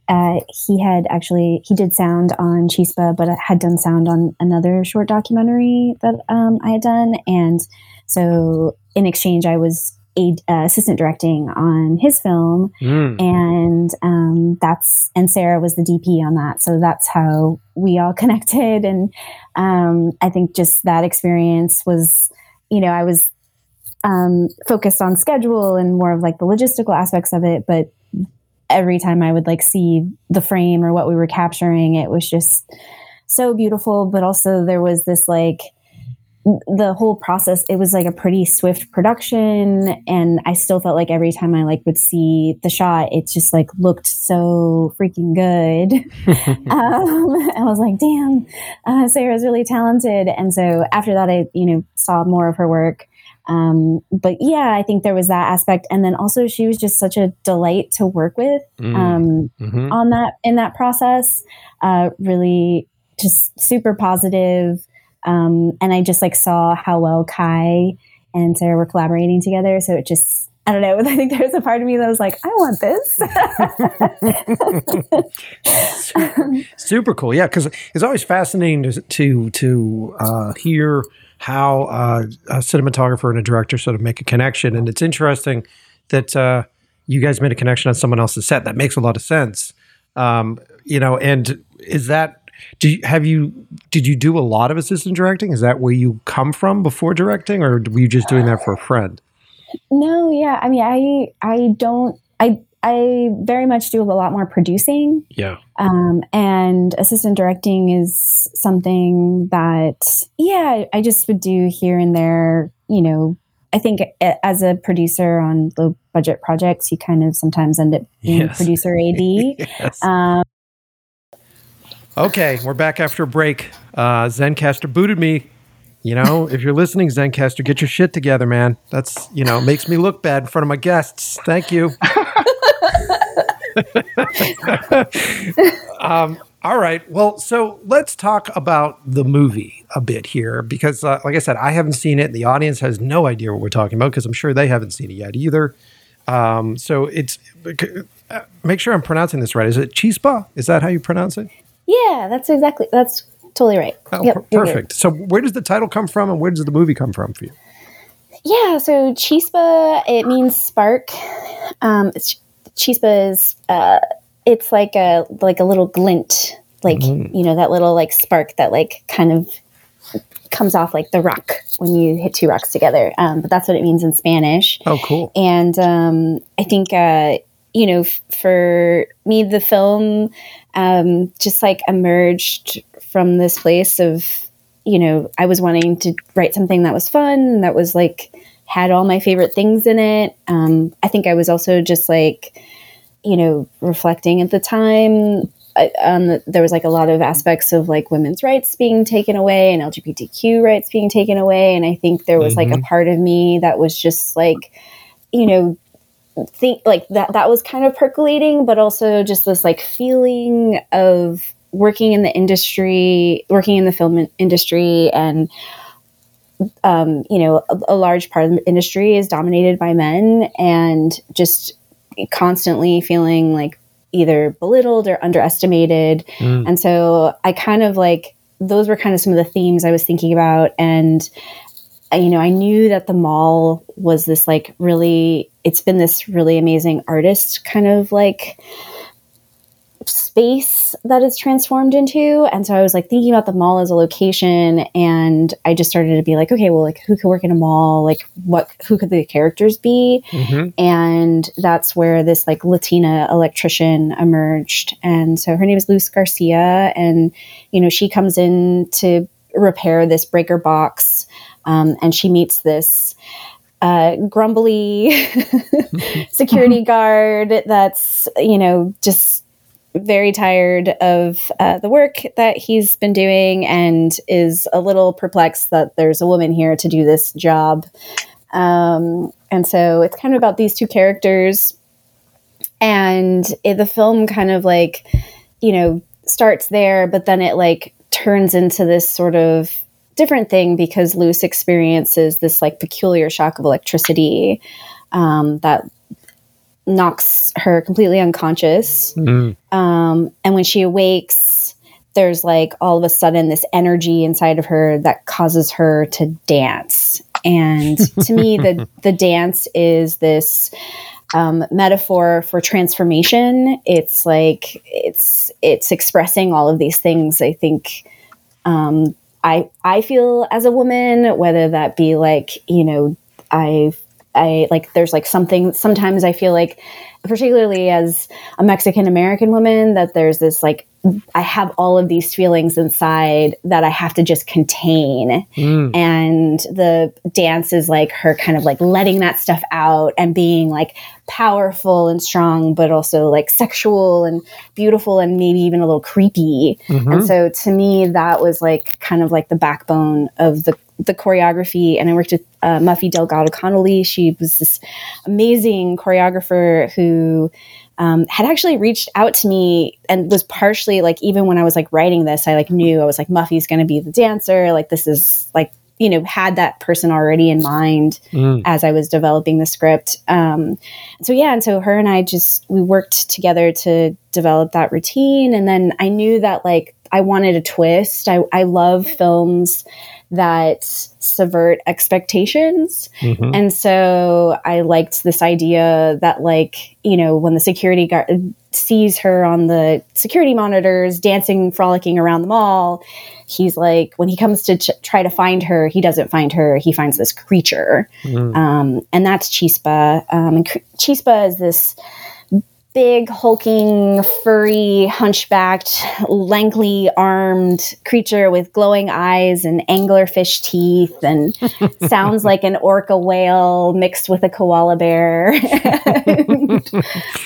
uh, he had actually he did sound on Chispa, but had done sound on another short documentary that um, I had done, and so in exchange, I was a, uh, assistant directing on his film, Mm. and um, that's and Sarah was the DP on that, so that's how we all (laughs) connected. And um, I think just that experience was, you know, I was um, focused on schedule and more of like the logistical aspects of it, but every time I would like see the frame or what we were capturing, it was just so beautiful. But also there was this like the whole process it was like a pretty swift production. And i still felt like every time i like would see the shot it just like looked so freaking good. (laughs) (laughs) Um, i was like damn uh, sarah's really talented. And so after that i you know saw more of her work um, but yeah i think there was that aspect and then also she was just such a delight to work with Mm. um, Mhm. on that in that process uh, really just super positive um, and i just like saw how well kai and sarah were collaborating together so it just i don't know (laughs) i think there was a part of me that was like i want this (laughs) Super cool, yeah. Because it's always fascinating to to, to uh, hear how uh, a cinematographer and a director sort of make a connection, and it's interesting that uh, you guys made a connection on someone else's set. That makes a lot of sense, um, you know. And is that do you, have you did you do a lot of assistant directing? Is that where you come from before directing, or were you just doing that for a friend? no yeah i mean i i don't i i very much do a lot more producing Yeah, um, and assistant directing is something that yeah i just would do here and there you know i think as a producer on low budget projects you kind of sometimes end up being Yes. producer ad (laughs) yes. um, Okay, we're back after a break. Uh, Zencastr booted me. You know, (laughs) if you're listening, Zencastr, get your shit together, man. That's you know makes me look bad in front of my guests. Thank you. (laughs) (laughs) um, all right. Well, so let's talk about the movie a bit here because, uh, like I said, I haven't seen it. The audience has no idea what we're talking about because I'm sure they haven't seen it yet either. Um, so it's uh, make sure I'm pronouncing this right. Is it Chispa? Is that how you pronounce it? yeah that's exactly that's totally right Oh, Yep, per- perfect. So, where does the title come from, and where does the movie come from for you? Yeah, so chispa it means spark. Um, it's, chispa is uh, it's like a like a little glint, like Mm. you know that little like spark that like kind of comes off like the rock when you hit two rocks together. Um, but that's what it means in Spanish. Oh, cool. And um, I think, uh, you know, f- for me, the film um, just like emerged from this place of, you know, I was wanting to write something that was fun, that was like, had all my favorite things in it. Um, I think I was also just like, you know, reflecting at the time. I- Um, there was like a lot of aspects of like women's rights being taken away and LGBTQ rights being taken away, and I think there was like a part of me that was just like, you know, think like that that was kind of percolating but also just this like feeling of working in the industry working in the film industry and um, you know, a, a large part of the industry is dominated by men, and just constantly feeling like either belittled or underestimated. Mm. And so I kind of like those were kind of some of the themes I was thinking about. And, uh, you know, I knew that the mall was this like really, it's been this really amazing artist kind of like space that it's transformed into. And so I was like thinking about the mall as a location and I just started to be like, okay, well, like who could work in a mall? Like what, who could the characters be? Mhm. and that's where this like Latina electrician emerged. And so her name is Luz Garcia, and you know she comes in to repair this breaker box, um, and she meets this uh, grumbly (laughs) security (laughs) guard that's you know just very tired of uh, the work that he's been doing and is a little perplexed that there's a woman here to do this job. Um, and so it's kind of about these two characters. And it, the film kind of like, you know, starts there, but then it like turns into this sort of different thing because Luz experiences this like peculiar shock of electricity um, that knocks her completely unconscious. Mm. Um, and when she awakes, there's like all of a sudden this energy inside of her that causes her to dance. And (laughs) to me, the the dance is this um, metaphor for transformation. It's like it's it's expressing all of these things. I think um, I I feel as a woman, whether that be like you know I I like there's like something sometimes I feel like particularly as a Mexican American woman that there's this like I have all of these feelings inside that I have to just contain Mm. and the dance is like her kind of like letting that stuff out and being like powerful and strong but also like sexual and beautiful and maybe even a little creepy Mhm. and so to me, that was like kind of like the backbone of the the choreography. And I worked with uh, Muffy Delgado Connolly. She was this amazing choreographer who um, had actually reached out to me and was partially like even when I was like writing this, I like knew I was like Muffy's going to be the dancer. Like this is like you know had that person already in mind Mm. as I was developing the script. Um, so yeah, and so her and I just we worked together to develop that routine, and then I knew that like I wanted a twist. I I love films that subvert expectations. Mhm. And so I liked this idea that, like, you know, when the security guard sees her on the security monitors dancing, frolicking around the mall, he's like, when he comes to ch- try to find her, he doesn't find her. He finds this creature. Mm. Um, and that's Chispa. Um, and Chispa is this big, hulking, furry, hunchbacked, lankly armed creature with glowing eyes and anglerfish teeth and (laughs) sounds like an orca whale mixed with a koala bear. (laughs)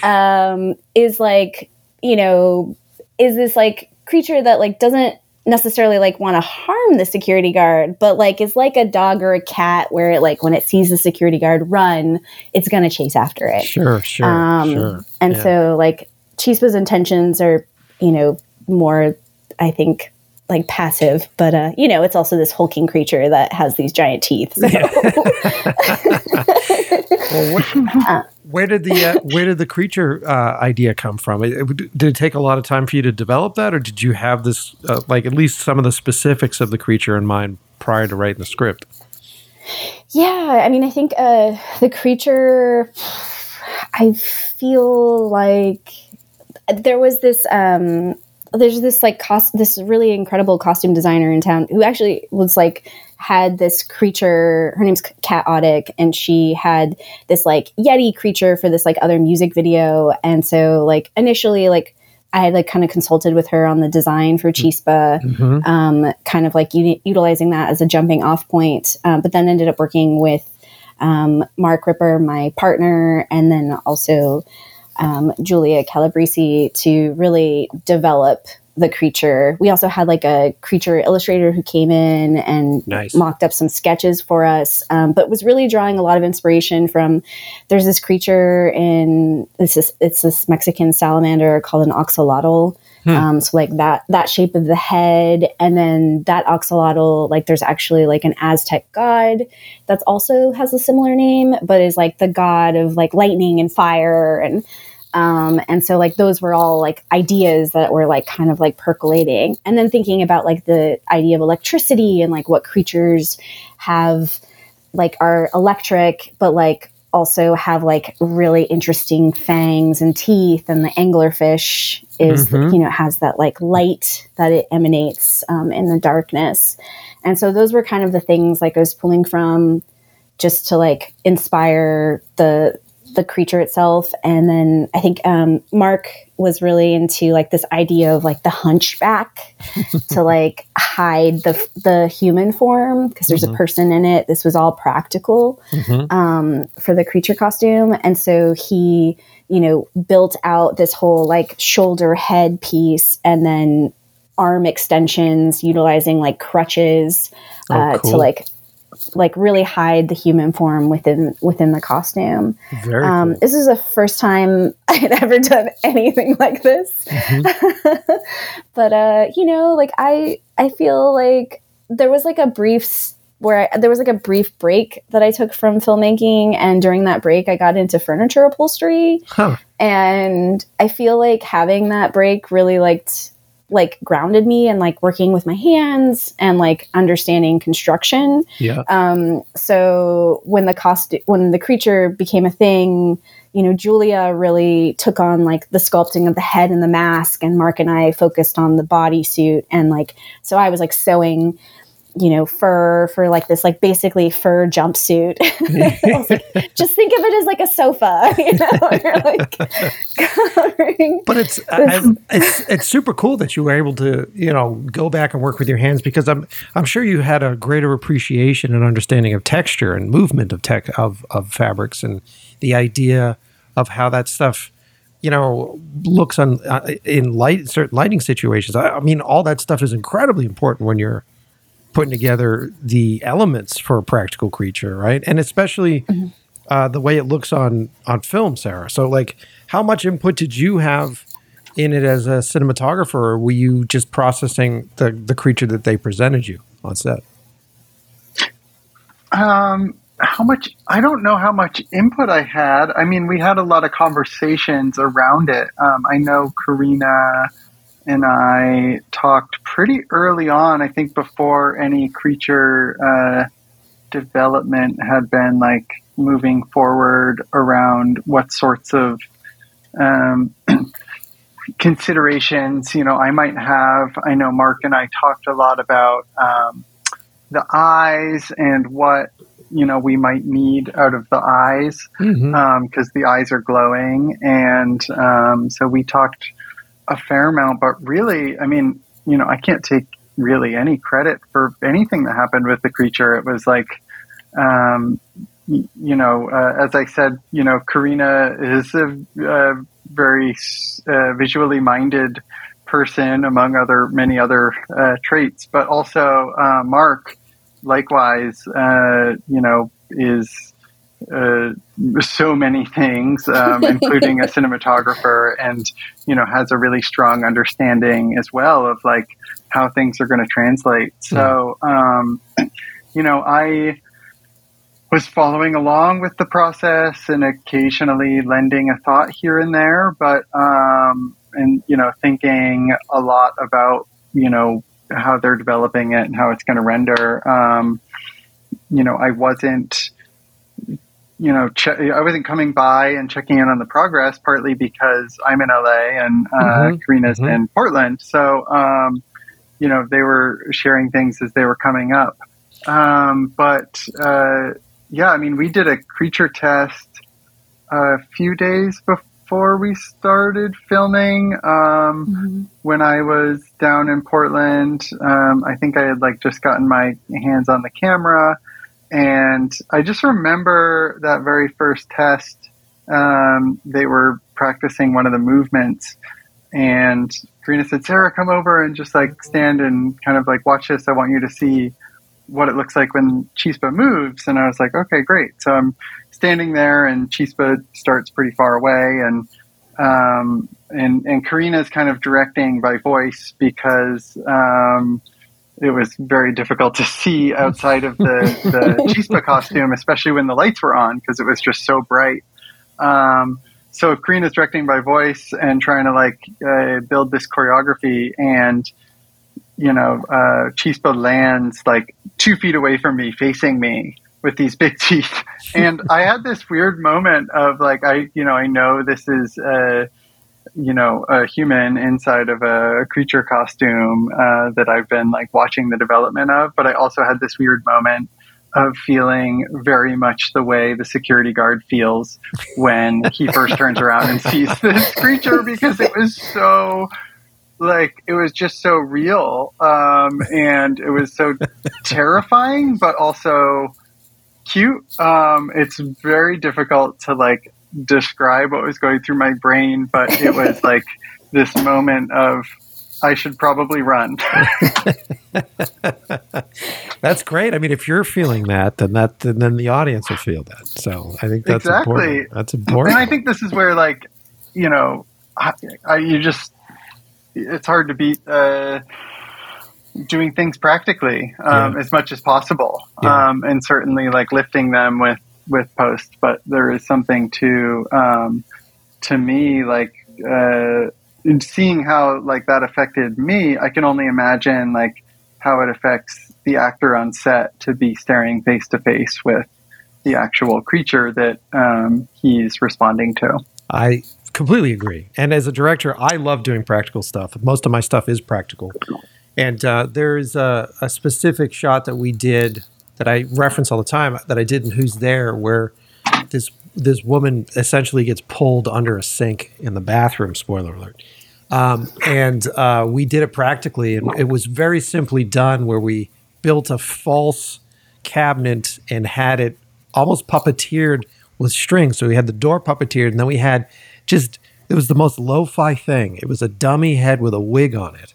um, is like, you know, is this like creature that like doesn't necessarily like want to harm the security guard but like is like a dog or a cat where it like when it sees the security guard run it's going to chase after it Sure, sure, um, sure. and Yeah. so like Chispa's intentions are you know more i think like passive but uh you know it's also this hulking creature that has these giant teeth so. (laughs) Well, where, where did the uh, where did the creature uh, idea come from? It- it- did it take a lot of time for you to develop that, or did you have this uh, like at least some of the specifics of the creature in mind prior to writing the script? Yeah, I mean, I think uh, the creature. I feel like there was this. Um, there's this like cost. This really incredible costume designer in town who actually was like had this creature. Her name's Kat Oddick, and she had this like yeti creature for this like other music video. And so like initially like I had like kind of consulted with her on the design for Chispa Mm-hmm. um, kind of like uni- utilizing that as a jumping off point, um, but then ended up working with um, Mark Ripper, my partner, and then also um, Julia Calabrese to really develop the creature. We also had like a creature illustrator who came in and Nice. mocked up some sketches for us, um, but was really drawing a lot of inspiration from. There's this creature in this is it's this Mexican salamander called an axolotl, Hmm. Um, so like that that shape of the head, and then that axolotl, like there's actually like an Aztec god that also has a similar name, but is like the god of like lightning and fire and um, and so like those were all like ideas that were like kind of like percolating. And then thinking about like the idea of electricity and like what creatures have like are electric but like also have like really interesting fangs and teeth. And the anglerfish is mm-hmm. you know has that like light that it emanates um, in the darkness. And so those were kind of the things like i was pulling from just to like inspire the the creature itself. And then I think um, Mark was really into like this idea of like the hunchback to (laughs) like hide the the human form because there's mm-hmm. a person in it. This was all practical mm-hmm. um, for the creature costume, and so he you know built out this whole like shoulder head piece and then arm extensions utilizing like crutches oh, uh, cool. to like like really hide the human form within within the costume. Very um, cool. This is the first time (laughs) I had ever done (laughs) anything like this. Mm-hmm. (laughs) but uh, you know, like I I feel like there was like a brief where I, there was like a brief break that I took from filmmaking, and during that break, I got into furniture upholstery, huh. and I feel like having that break really liked like grounded me and like working with my hands and like understanding construction. Yeah. Um, so when the cost when the creature became a thing, you know, Julia really took on like the sculpting of the head and the mask, and Mark and I focused on the bodysuit and like so I was like sewing you know, fur for like this, like basically fur jumpsuit. (laughs) like, (laughs) just think of it as like a sofa, (laughs) you know, like. But it's, it's, it's super cool that you were able to, you know, go back and work with your hands because I'm, I'm sure you had a greater appreciation and understanding of texture and movement of tech of, of fabrics and the idea of how that stuff, you know, looks on uh, in light certain lighting situations. I, I mean, all that stuff is incredibly important when you're putting together the elements for a practical creature, right? And especially mm-hmm. uh, the way it looks on on film, Sarah. So, like, how much input did you have in it as a cinematographer, or were you just processing the the creature that they presented you on set? Um, how much? I don't know how much input I had. I mean, we had a lot of conversations around it. Um, I know Karina and I talked pretty early on, I think before any creature uh, development had been like moving forward around what sorts of um, (clears throat) considerations, you know, I might have. I know Mark and I talked a lot about um, the eyes and what you know we might need out of the eyes because mm-hmm. um, the eyes are glowing and um, so we talked a fair amount, but really, I mean, you know, I can't take really any credit for anything that happened with the creature. It was like, um, you know, uh, as I said, you know, Karina is a, a very uh, visually minded person, among other many other uh, traits, but also uh, Mark, likewise, uh, you know, is uh, so many things, um, including a (laughs) cinematographer, and you know has a really strong understanding as well of like how things are going to translate. So, um, you know, I was following along with the process and occasionally lending a thought here and there, but um, and you know, thinking a lot about you know how they're developing it and how it's going to render. Um, you know, I wasn't you know, I wasn't coming by and checking in on the progress, partly because I'm in LA and uh, mm-hmm. Karina's mm-hmm. in Portland. So, um, you know, they were sharing things as they were coming up. Um, but uh, yeah, I mean, we did a creature test a few days before we started filming. Um, mm-hmm. When I was down in Portland, um, I think I had like just gotten my hands on the camera and I just remember that very first test. Um, they were practicing one of the movements, and Karina said, "Sarah, come over and just like stand and kind of like watch this. I want you to see what it looks like when Chispa moves." And I was like, "Okay, great." So I'm standing there, and Chispa starts pretty far away, and um, and and Karina's kind of directing by voice because um, it was very difficult to see outside of the the (laughs) Chispa costume, especially when the lights were on because it was just so bright. Um, so Karina's directing by voice and trying to like uh, build this choreography and you know, uh, Chispa lands like two feet away from me, facing me with these big teeth. (laughs) And I had this weird moment of like, I, you know, I know this is, a, you know, a human inside of a creature costume uh, that I've been like watching the development of, but I also had this weird moment of feeling very much the way the security guard feels when he first turns around and sees (laughs) this creature because it was so like it was just so real um, and it was so terrifying but also cute. Um, it's very difficult to like describe what was going through my brain but it was (laughs) like this moment of i should probably run (laughs) that's great i mean if you're feeling that then that then the audience will feel that so i think that's exactly. important that's important and i think this is where like you know I, I, you just it's hard to beat uh, doing things practically um, yeah. as much as possible, yeah. um, and certainly like lifting them with with post. But there is something to um, to me like uh, seeing how like that affected me. I can only imagine like how it affects the actor on set to be staring face to face with the actual creature that um, he's responding to. I completely agree. And as a director, I love doing practical stuff. Most of my stuff is practical. And uh, there's a, a, specific shot that we did that I reference all the time that I did in Who's There, where this this woman essentially gets pulled under a sink in the bathroom. Spoiler alert. Um, and uh, we did it practically, and it was very simply done, where we built a false cabinet and had it almost puppeteered with strings. So we had the door puppeteered, and then we had just it was the most lo-fi thing. It was a dummy head with a wig on it.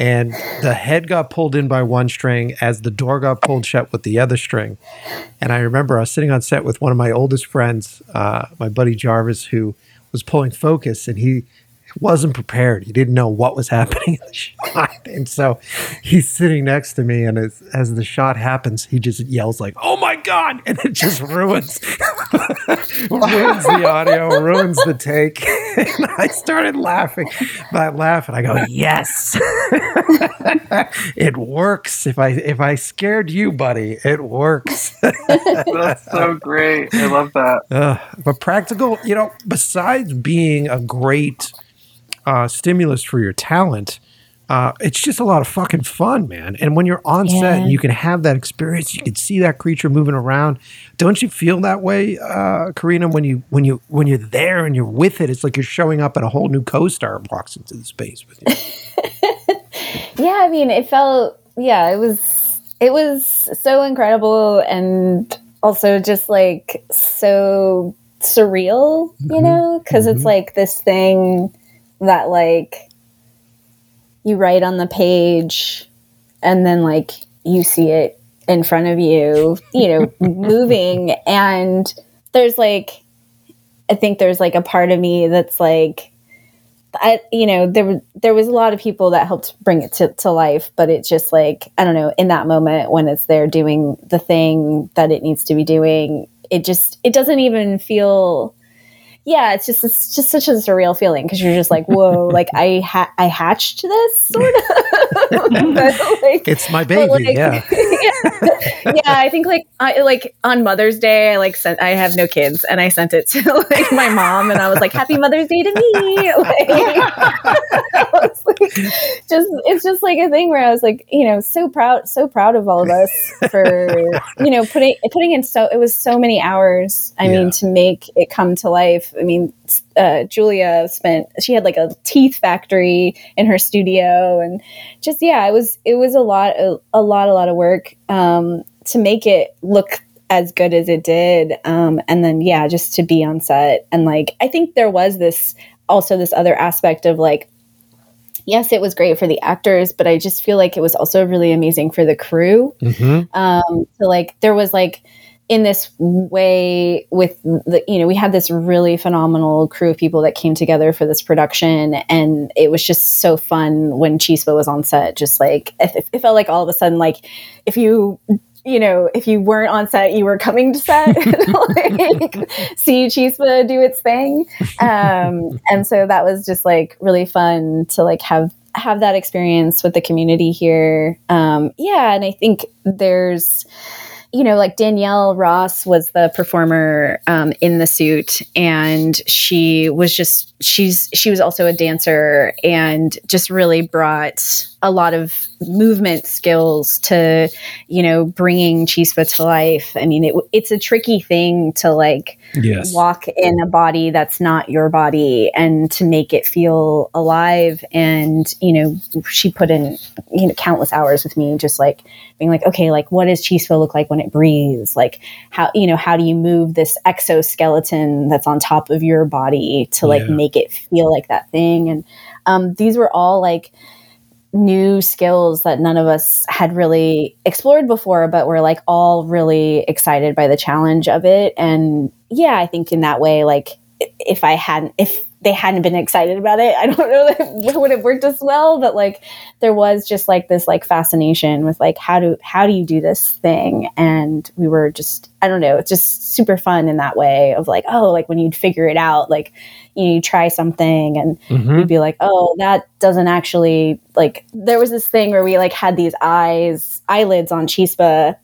And the head got pulled in by one string as the door got pulled shut with the other string. And I remember I was sitting on set with one of my oldest friends, uh, my buddy Jarvis, who was pulling focus, and he wasn't prepared. He didn't know what was happening in the shot. (laughs) And so he's sitting next to me, and as, as the shot happens, he just yells like, "Oh my god!" And it just ruins (laughs) ruins the audio, ruins the take. (laughs) and I started laughing. I laugh and I go, "Yes, it works." If I if I scared you, buddy, it works. That's so great. I love that. Uh, but practical, you know, besides being a great uh, stimulus for your talent. Uh, it's just a lot of fucking fun, man. And when you're on yeah. set and you can have that experience, you can see that creature moving around. Don't you feel that way, uh, Karina? When you when you when you're there and you're with it, it's like you're showing up and a whole new co-star walks into the space with you. (laughs) yeah, I mean, it felt yeah, it was it was so incredible and also just like so surreal, you mm-hmm. know, because mm-hmm. it's like this thing that like you write on the page and then like you see it in front of you, you know, (laughs) moving. And there's like I think there's like a part of me that's like I you know there there was a lot of people that helped bring it to, to life but it's just like I don't know in that moment when it's there doing the thing that it needs to be doing it just it doesn't even feel yeah, it's just it's just such a surreal feeling because you're just like, whoa, (laughs) like I ha- I hatched this sort of. (laughs) like, it's my baby, like, yeah. (laughs) yeah. yeah. I think like I like on Mother's Day, I like sent I have no kids, and I sent it to like my mom, and I was like, Happy Mother's Day to me. Like, like, just it's just like a thing where I was like, you know, so proud, so proud of all of us for you know putting putting in so it was so many hours. I yeah. mean, to make it come to life I mean, uh, Julia spent she had like a teeth factory in her studio, and just yeah, it was it was a lot a, a lot a lot of work um, to make it look as good as it did, um, and then yeah, just to be on set and like I think there was this also this other aspect of like yes, it was great for the actors, but I just feel like it was also really amazing for the crew. Mm-hmm. Um, so like there was like in this way with the you know we had this really phenomenal crew of people that came together for this production and it was just so fun when Chispa was on set just like it, it felt like all of a sudden like if you you know, if you weren't on set, you were coming to set, (laughs) like, (laughs) see Chispa do its thing. Um, and so that was just like really fun to like have have that experience with the community here. Um, yeah, and I think there's you know, like Danielle Ross was the performer um, in the suit, and she was just she's she was also a dancer and just really brought a lot of movement skills to you know bringing chispa to life i mean it, it's a tricky thing to like yes. walk in a body that's not your body and to make it feel alive and you know she put in you know countless hours with me just like being like okay like what does chispa look like when it breathes like how you know how do you move this exoskeleton that's on top of your body to like yeah. make it feel like that thing and um, these were all like new skills that none of us had really explored before, but we're like all really excited by the challenge of it. And yeah, I think in that way, like if I hadn't, if they hadn't been excited about it, I don't know that it (laughs) would have worked as well. But like there was just like this like fascination with like how do how do you do this thing? And we were just I don't know, it's just super fun in that way of like oh like when you'd figure it out like you, know, you try something and mm-hmm. you'd be like, oh, that doesn't actually like. There was this thing where we like had these eyes, eyelids on Chispa,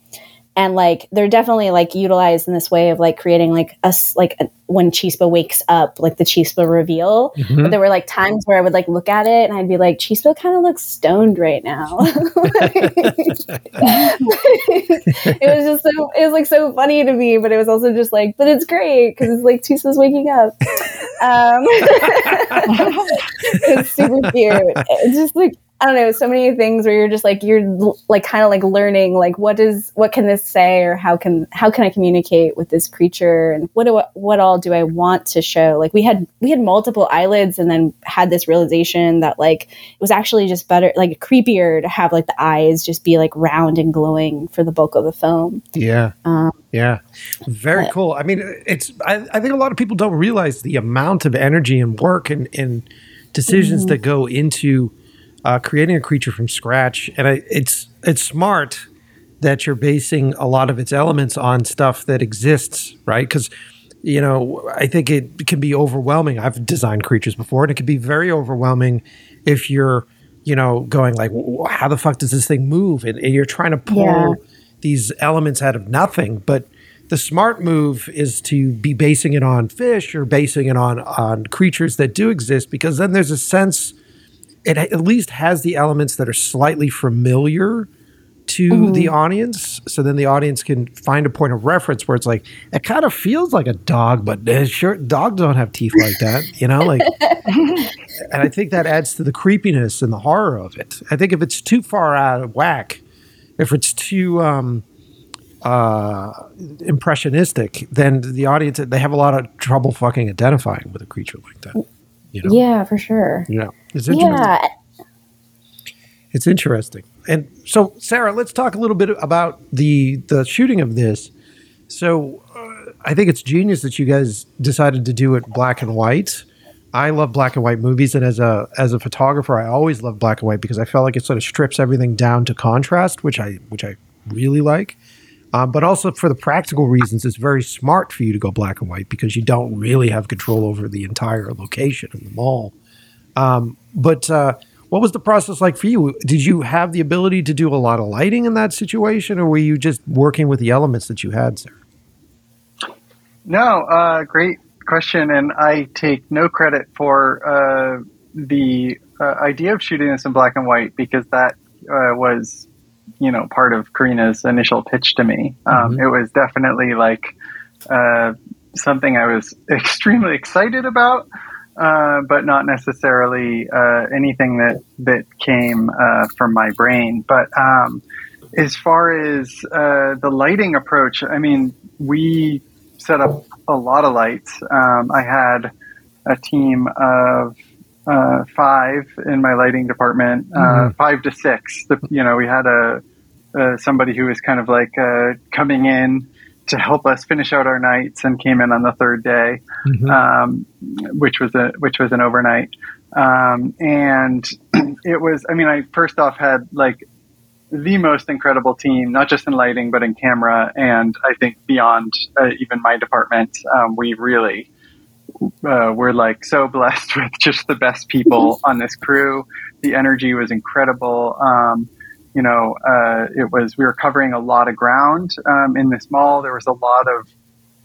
and like they're definitely like utilized in this way of like creating like us like a, when Chispa wakes up, like the Chispa reveal. Mm-hmm. But there were like times where I would like look at it and I'd be like, Chispa kind of looks stoned right now. (laughs) (laughs) it was just so it was like so funny to me, but it was also just like, but it's great because it's like Chispa's waking up. Um, (laughs) it's super cute. It's just like I don't know, so many things where you're just like you're like kind of like learning like what does what can this say or how can how can I communicate with this creature and what do I, what all do I want to show? Like we had we had multiple eyelids and then had this realization that like it was actually just better like creepier to have like the eyes just be like round and glowing for the bulk of the film. Yeah. Um, yeah. Very but, cool. I mean it's I, I think a lot of people don't realize the amount of energy and work and, and decisions mm-hmm. that go into uh, creating a creature from scratch, and I, it's it's smart that you're basing a lot of its elements on stuff that exists, right? Because you know, I think it can be overwhelming. I've designed creatures before, and it can be very overwhelming if you're, you know, going like, "How the fuck does this thing move?" and, and you're trying to pull yeah. these elements out of nothing, but the smart move is to be basing it on fish or basing it on on creatures that do exist because then there's a sense it at least has the elements that are slightly familiar to mm-hmm. the audience so then the audience can find a point of reference where it's like it kind of feels like a dog but sure dogs don't have teeth like that you know like (laughs) and i think that adds to the creepiness and the horror of it i think if it's too far out of whack if it's too um, uh, impressionistic then the audience they have a lot of trouble fucking identifying with a creature like that you know? Yeah, for sure. Yeah. It's interesting. Yeah. It's interesting. And so, Sarah, let's talk a little bit about the the shooting of this. So, uh, I think it's genius that you guys decided to do it black and white. I love black and white movies, and as a as a photographer, I always love black and white because I felt like it sort of strips everything down to contrast, which I which I really like. Um, but also for the practical reasons, it's very smart for you to go black and white because you don't really have control over the entire location of the mall. Um, but uh, what was the process like for you? Did you have the ability to do a lot of lighting in that situation, or were you just working with the elements that you had, sir? No, uh, great question, and I take no credit for uh, the uh, idea of shooting this in black and white because that uh, was you know part of Karina's initial pitch to me. Um, mm-hmm. It was definitely like uh, something I was (laughs) extremely excited about, uh, but not necessarily uh, anything that that came uh, from my brain. But um, as far as uh, the lighting approach, I mean, we set up a lot of lights. Um, I had a team of uh, five in my lighting department, uh, mm-hmm. five to six. The, you know, we had a, somebody who was kind of like uh, coming in to help us finish out our nights and came in on the third day, Mhm. um, which was a which was an overnight. Um, and (clears throat) it was, I mean, I first off had like the most incredible team, not just in lighting, but in camera. And I think beyond uh, even my department, um, we really uh, were like so (laughs) blessed with just the best people (laughs) on this crew. The energy was incredible. Um, you know, uh, it was, we were covering a lot of ground um, in this mall. There was a lot of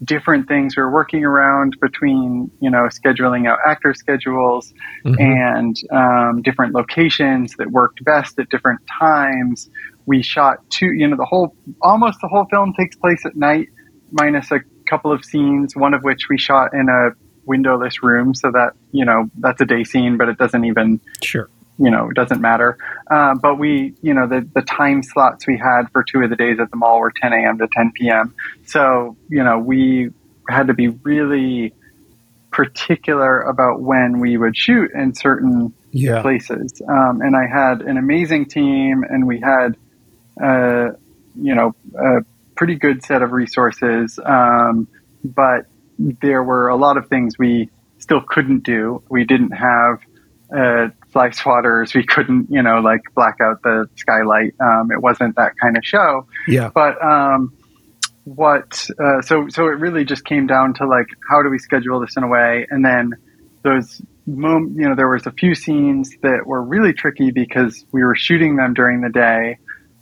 different things we were working around between, you know, scheduling out actor schedules Mhm. and um, different locations that worked best at different times. We shot two, you know, the whole, almost the whole film takes place at night, minus a couple of scenes, one of which we shot in a windowless room. So that, you know, that's a day scene, but it doesn't even, Sure. You know, it doesn't matter. Uh, but we, you know, the, the time slots we had for two of the days at the mall were 10 a.m. to 10 p.m. So, you know, we had to be really particular about when we would shoot in certain Yeah. places. Um, and I had an amazing team, and we had, uh, you know, a pretty good set of resources. Um, but there were a lot of things we still couldn't do. We didn't have uh, fly swatters. We couldn't, you know, like black out the skylight. Um, it wasn't that kind of show Yeah. but um, what uh, so so it really just came down to like how do we schedule this in a way and then those mom- you know there was a few scenes that were really tricky because we were shooting them during the day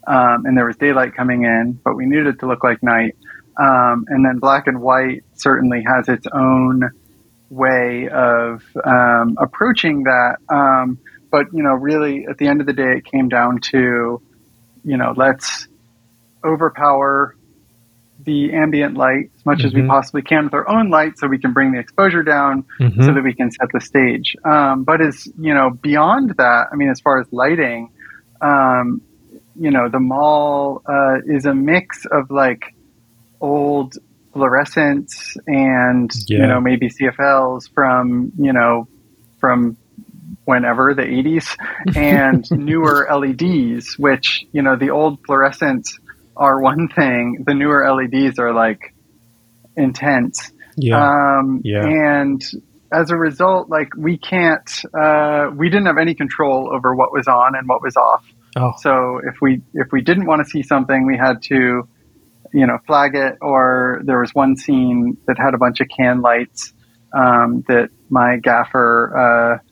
um, and there was daylight coming in but we needed it to look like night um, and then black and white certainly has its own way of um, approaching that um, but you know really at the end of the day it came down to you know let's overpower the ambient light as much as we Mhm. possibly can with our own light so we can bring the exposure down Mhm. so that we can set the stage. Um, but as you know, beyond that, I mean, as far as lighting, um, you know, the mall uh, is a mix of like old fluorescents and Yeah. you know maybe CFLs from you know from whenever the 80s (laughs) and newer LEDs, which you know the old fluorescents are one thing, the newer LEDs are like intense. Yeah. Um, Yeah. And as a result, like we can't, uh, we didn't have any control over what was on and what was off. oh. So if we if we didn't want to see something, we had to, you know, flag it. Or there was one scene that had a bunch of can lights um, that my gaffer uh,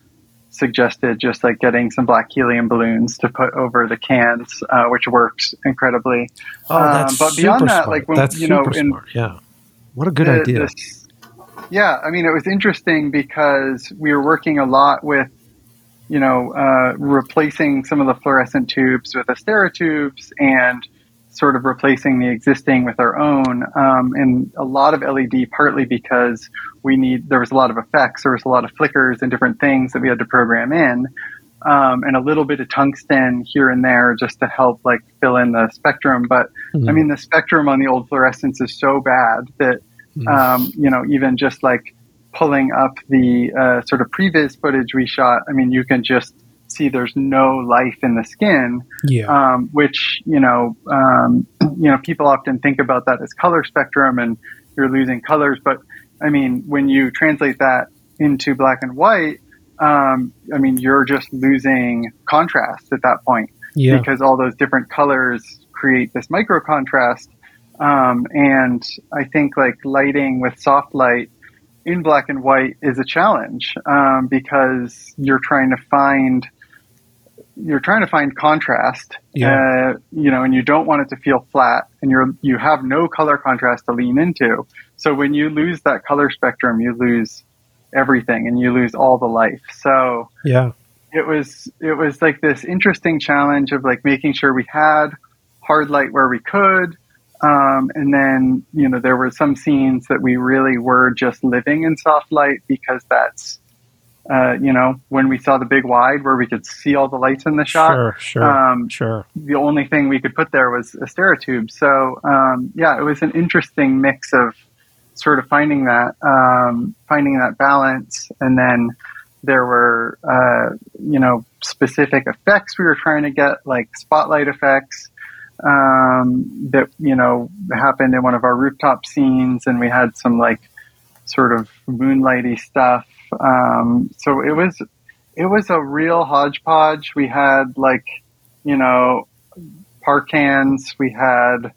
suggested, just like getting some black helium balloons to put over the cans, uh, which works incredibly. Oh, that's Um, but beyond that, smart. like, when- that's you know, in- Yeah. What a good the- idea. this- yeah, I mean, it was interesting because we were working a lot with, you know, uh, replacing some of the fluorescent tubes with Astera tubes and sort of replacing the existing with our own. Um, and a lot of LED, partly because we need, there was a lot of effects, there was a lot of flickers and different things that we had to program in. Um, and a little bit of tungsten here and there just to help like fill in the spectrum. But I Mhm. mean, the spectrum on the old fluorescents is so bad that Mhm. um, you know, even just like pulling up the uh, sort of previs footage we shot, I mean, you can just see there's no life in the skin, yeah. um, which you know, um, (clears throat) you know, people often think about that as color spectrum and you're losing colors, but I mean, when you translate that into black and white, um, I mean, you're just losing contrast at that point yeah. because all those different colors create this micro contrast. Um, and I think like lighting with soft light in black and white is a challenge um, because you're trying to find you're trying to find contrast, Yeah. uh, you know, and you don't want it to feel flat, and you're you have no color contrast to lean into. So when you lose that color spectrum, you lose everything, and you lose all the life. So yeah. it was it was like this interesting challenge of like making sure we had hard light where we could um, and then you know there were some scenes that we really were just living in soft light because that's uh, you know when we saw the big wide where we could see all the lights in the shot Sure. Sure. um, sure. the only thing we could put there was Astera tube. So um, yeah, it was an interesting mix of sort of finding that um, finding that balance, and then there were uh, you know specific effects we were trying to get, like spotlight effects. um, that you know happened in one of our rooftop scenes, and we had some like sort of moonlighty stuff. Um, so it was it was a real hodgepodge. We had like you know par cans. We had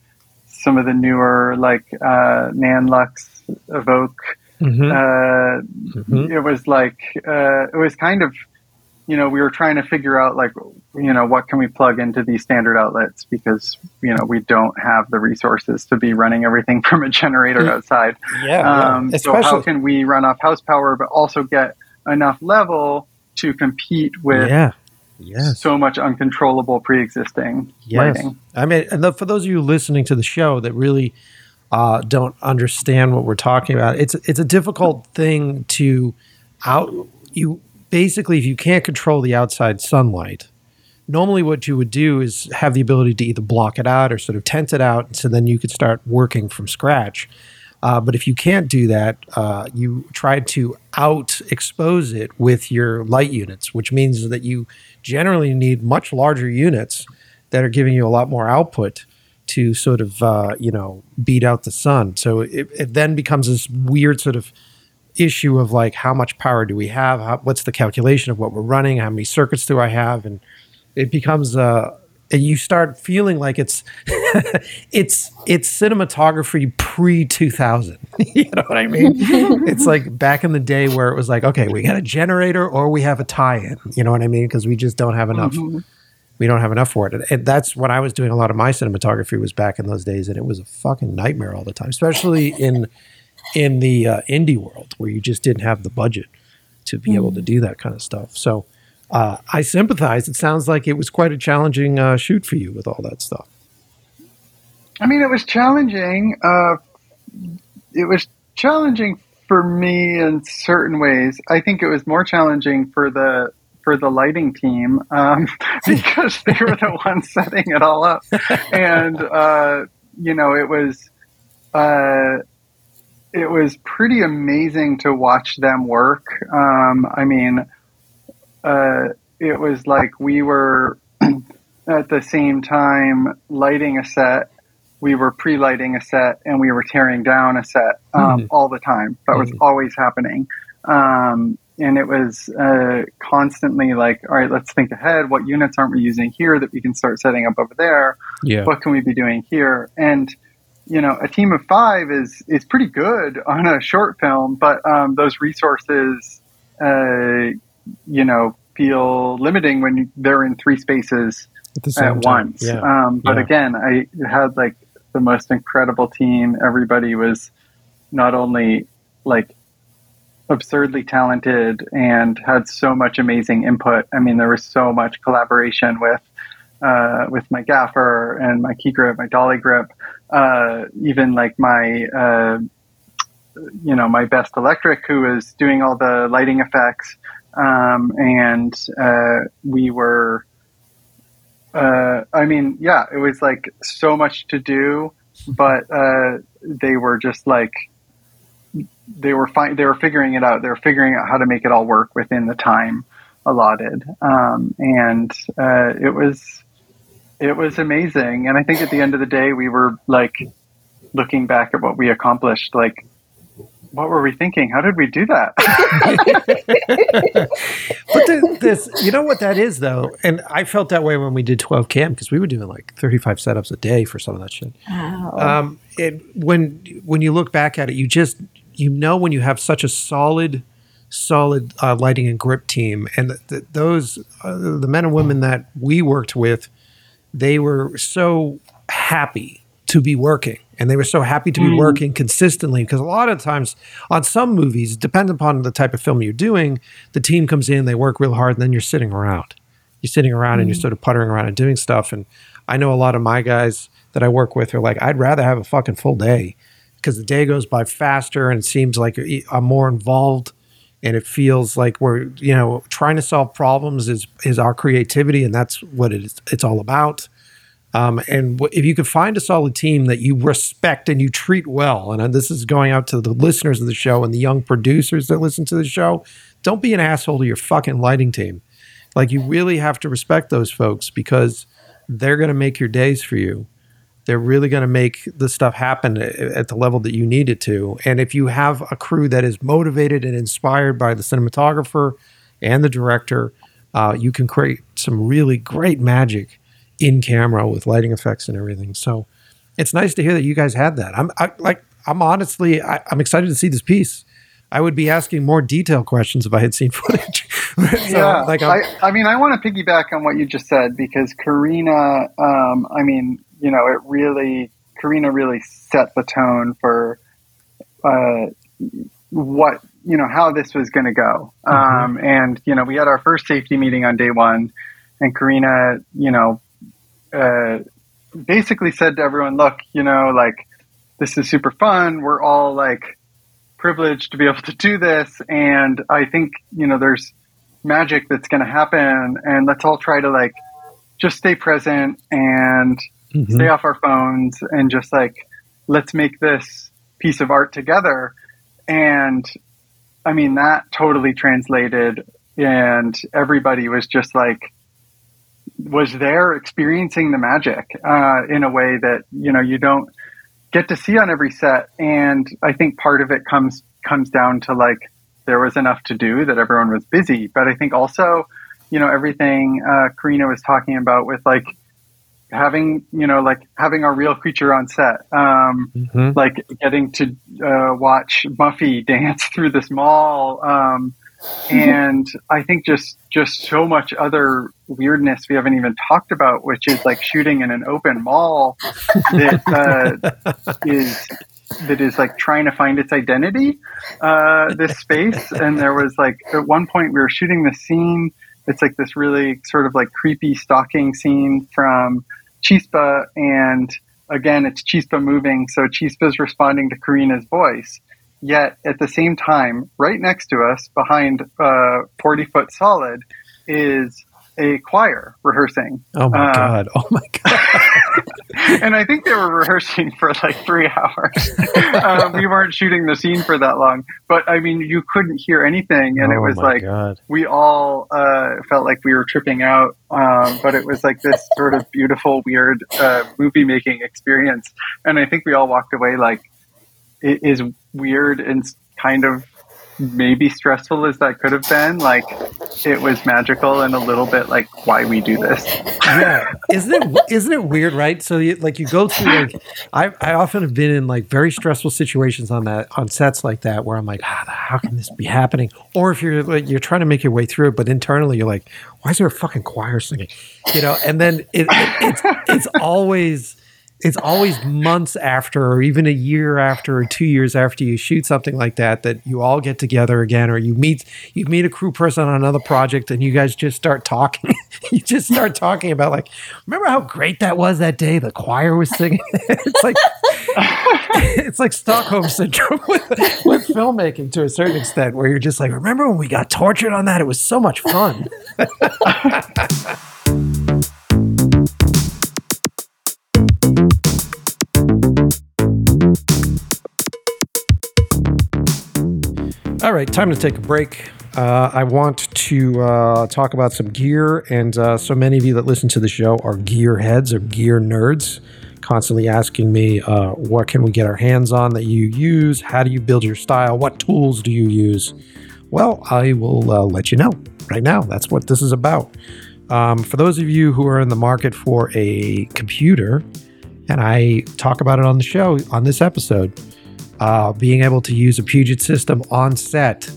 some of the newer like uh, Nanlux Evoke. Mm-hmm. Uh, Mhm. It was like uh, it was kind of you know we were trying to figure out like you know what can we plug into these standard outlets because you know we don't have the resources to be running everything (laughs) from a generator outside. Yeah, Um, yeah. so how can we run off house power but also get enough level to compete with yeah, yes. so much uncontrollable pre-existing Yes. lighting? I mean, and the, for those of you listening to the show that really uh, don't understand what we're talking about, it's it's a difficult thing to out. You basically, if you can't control the outside sunlight, normally what you would do is have the ability to either block it out or sort of tent it out, so then you could start working from scratch. Uh, but if you can't do that, uh, you try to out expose it with your light units, which means that you generally need much larger units that are giving you a lot more output to sort of uh, you know beat out the sun. So it, it then becomes this weird sort of issue of like how much power do we have? How, what's the calculation of what we're running? How many circuits do I have? And it becomes uh, and you start feeling like it's (laughs) it's it's cinematography pre 2000 (laughs) you know what i mean (laughs) it's like back in the day where it was like okay we got a generator or we have a tie-in you know what i mean because we just don't have enough Mhm. we don't have enough for it and, and that's what i was doing a lot of my cinematography was back in those days and it was a fucking nightmare all the time especially in in the uh, indie world where you just didn't have the budget to be able to do that kind of stuff so uh, I sympathize. It sounds like it was quite a challenging uh, shoot for you with all that stuff. I mean, it was challenging. Uh, it was challenging for me in certain ways. I think it was more challenging for the for the lighting team um, (laughs) because they were the (laughs) ones setting it all up, and uh, you know, it was uh, it was pretty amazing to watch them work. Um, I mean, uh, it was like we were (clears throat) at the same time lighting a set we were pre-lighting a set and we were tearing down a set um, Mhm. all the time. That was Mhm. always happening. Um, and it was uh, constantly like, all right, let's think ahead. What units aren't we using here that we can start setting up over there? Yeah. What can we be doing here? And you know, a team of five is is pretty good on a short film, but um, those resources, uh, you know, feel limiting when they're in three spaces At at once. Yeah. Um, but Yeah. again, I had like the most incredible team. Everybody was not only like absurdly talented and had so much amazing input. I mean, there was so much collaboration with uh, with my gaffer and my key grip, my dolly grip, uh, even like my uh, you know my best electric who was doing all the lighting effects, um, and uh, we were uh, I mean, yeah, it was like so much to do, but uh, they were just like they were fi- they were figuring it out. They were figuring out how to make it all work within the time allotted, um, and it was it was amazing. And I think at the end of the day, we were like looking back at what we accomplished, like. What were we thinking? How did we do that? (laughs) (laughs) but the, this, you know what that is though, and I felt that way when we did 12km because we were doing like 35 setups a day for some of that shit. Wow. Um, it, when when you look back at it, you just you know when you have such a solid, solid uh, lighting and grip team, and th- th- those uh, the men and women that we worked with, they were so happy to be working, and they were so happy to be mm. working consistently because a lot of times on some movies, depending upon the type of film you're doing, the team comes in, they work real hard, and then you're sitting around. You're sitting around and you're mm. sort of puttering around and doing stuff. And I know a lot of my guys that I work with are like, I'd rather have a fucking full day because the day goes by faster and it seems like eh, I'm more involved and it feels like we're, you know, trying to solve problems is is our creativity and that's what it is, it's all about. Um, and wh- if you can find a solid team that you respect and you treat well, and uh, this is going out to the listeners of the show and the young producers that listen to the show, don't be an asshole to your fucking lighting team. Like you really have to respect those folks because they're going to make your days for you. They're really going to make the stuff happen at the level that you need it to. And if you have a crew that is motivated and inspired by the cinematographer and the director, uh, you can create some really great magic in camera with lighting effects and everything. So it's nice to hear that you guys had that. I'm I, like, I'm honestly, I, I'm excited to see this piece. I would be asking more detailed questions if I had seen (laughs) footage. so, yeah, like I, I, mean, I want to piggyback on what you just said because Karina, um, I mean, you know, it really, Karina really set the tone for uh, what you know how this was going to go. Mm-hmm. Um, and you know, we had our first safety meeting on day one, and Karina, you know, uh, basically said to everyone, "Look, you know, like this is super fun. We're all like." privileged to be able to do this. And I think, you know, there's magic that's going to happen. And let's all try to like just stay present and mm-hmm. stay off our phones and just like, let's make this piece of art together. And I mean, that totally translated. And everybody was just like, was there experiencing the magic uh, in a way that, you know, you don't get to see on every set. And I think part of it comes comes down to like there was enough to do that everyone was busy. But I think also, you know, everything uh, Karina was talking about with like having you know like having a real creature on set um, mm-hmm. like getting to uh, watch Muffy (laughs) dance through this mall um, (laughs) and I think just just so much other weirdness we haven't even talked about, which is like shooting in an open mall that (laughs) uh, is that is like trying to find its identity. Uh, this space, and there was like at one point we were shooting the scene. It's like this really sort of like creepy stalking scene from Chispa, and again, it's Chispa moving, so Chispa's responding to Karina's voice. Yet at the same time, right next to us, behind uh, 40 foot solid, is a choir rehearsing. Oh my uh, god! Oh my god! (laughs) (laughs) and I think they were rehearsing for like three hours. (laughs) uh, we weren't shooting the scene for that long, but I mean, you couldn't hear anything, and oh it was like god. we all uh, felt like we were tripping out. Um, but it was like this sort of beautiful, weird uh, movie making experience, and I think we all walked away like it is weird and kind of maybe stressful as that could have been like it was magical and a little bit like why we do this. Yeah. Isn't it isn't it weird right? So you, like you go through like I, I often have been in like very stressful situations on that on sets like that where i'm like how, how can this be happening? Or if you're like you're trying to make your way through it but internally you're like why is there a fucking choir singing? You know and then it, it it's it's always it's always (sighs) months after or even a year after or two years after you shoot something like that that you all get together again or you meet you meet a crew person on another project and you guys just start talking. (laughs) You just start talking about like remember how great that was that day the choir was singing? (laughs) It's like (laughs) it's like stockholm syndrome with, with filmmaking to a certain extent where you're just like remember when we got tortured on that? It was so much fun All right, time to take a break. Uh, I want to uh, talk about some gear, and uh, so many of you that listen to the show are gear heads or gear nerds, constantly asking me, uh, what can we get our hands on that you use? How do you build your style? What tools do you use? Well, I will uh, let you know right now. That's what this is about. Um, for those of you who are in the market for a computer, and I talk about it on the show on this episode, uh, being able to use a Puget system on set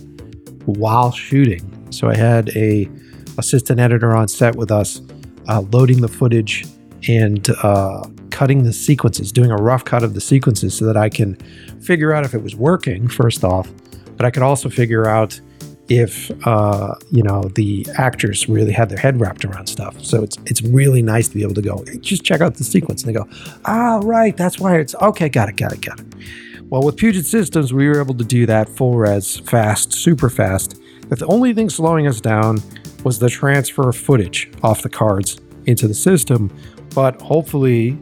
while shooting. So I had a assistant editor on set with us, uh, loading the footage and uh, cutting the sequences, doing a rough cut of the sequences so that I can figure out if it was working. First off, but I could also figure out if uh, you know the actors really had their head wrapped around stuff. So it's it's really nice to be able to go just check out the sequence and they go, ah, right, that's why it's okay. Got it, got it, got it. Well, with Puget Systems, we were able to do that full res, fast, super fast. But the only thing slowing us down was the transfer of footage off the cards into the system. But hopefully,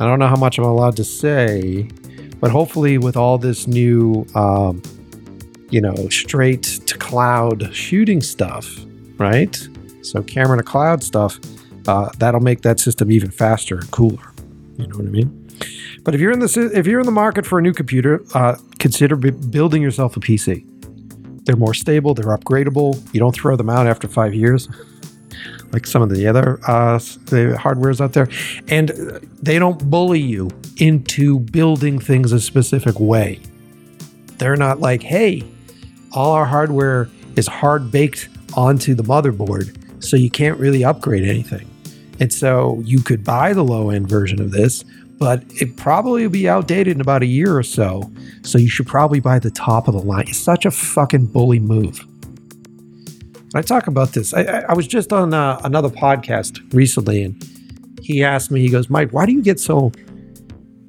I don't know how much I'm allowed to say, but hopefully, with all this new, um, you know, straight to cloud shooting stuff, right? So, camera to cloud stuff, uh, that'll make that system even faster and cooler. You know what I mean? But if you're in the if you're in the market for a new computer, uh, consider b- building yourself a PC. They're more stable. They're upgradable. You don't throw them out after five years, (laughs) like some of the other uh, the hardwares out there, and they don't bully you into building things a specific way. They're not like, hey, all our hardware is hard baked onto the motherboard, so you can't really upgrade anything. And so you could buy the low end version of this, but it probably will be outdated in about a year or so. So you should probably buy the top of the line. It's such a fucking bully move. I talk about this. I, I was just on uh, another podcast recently, and he asked me, he goes, Mike, why do you get so,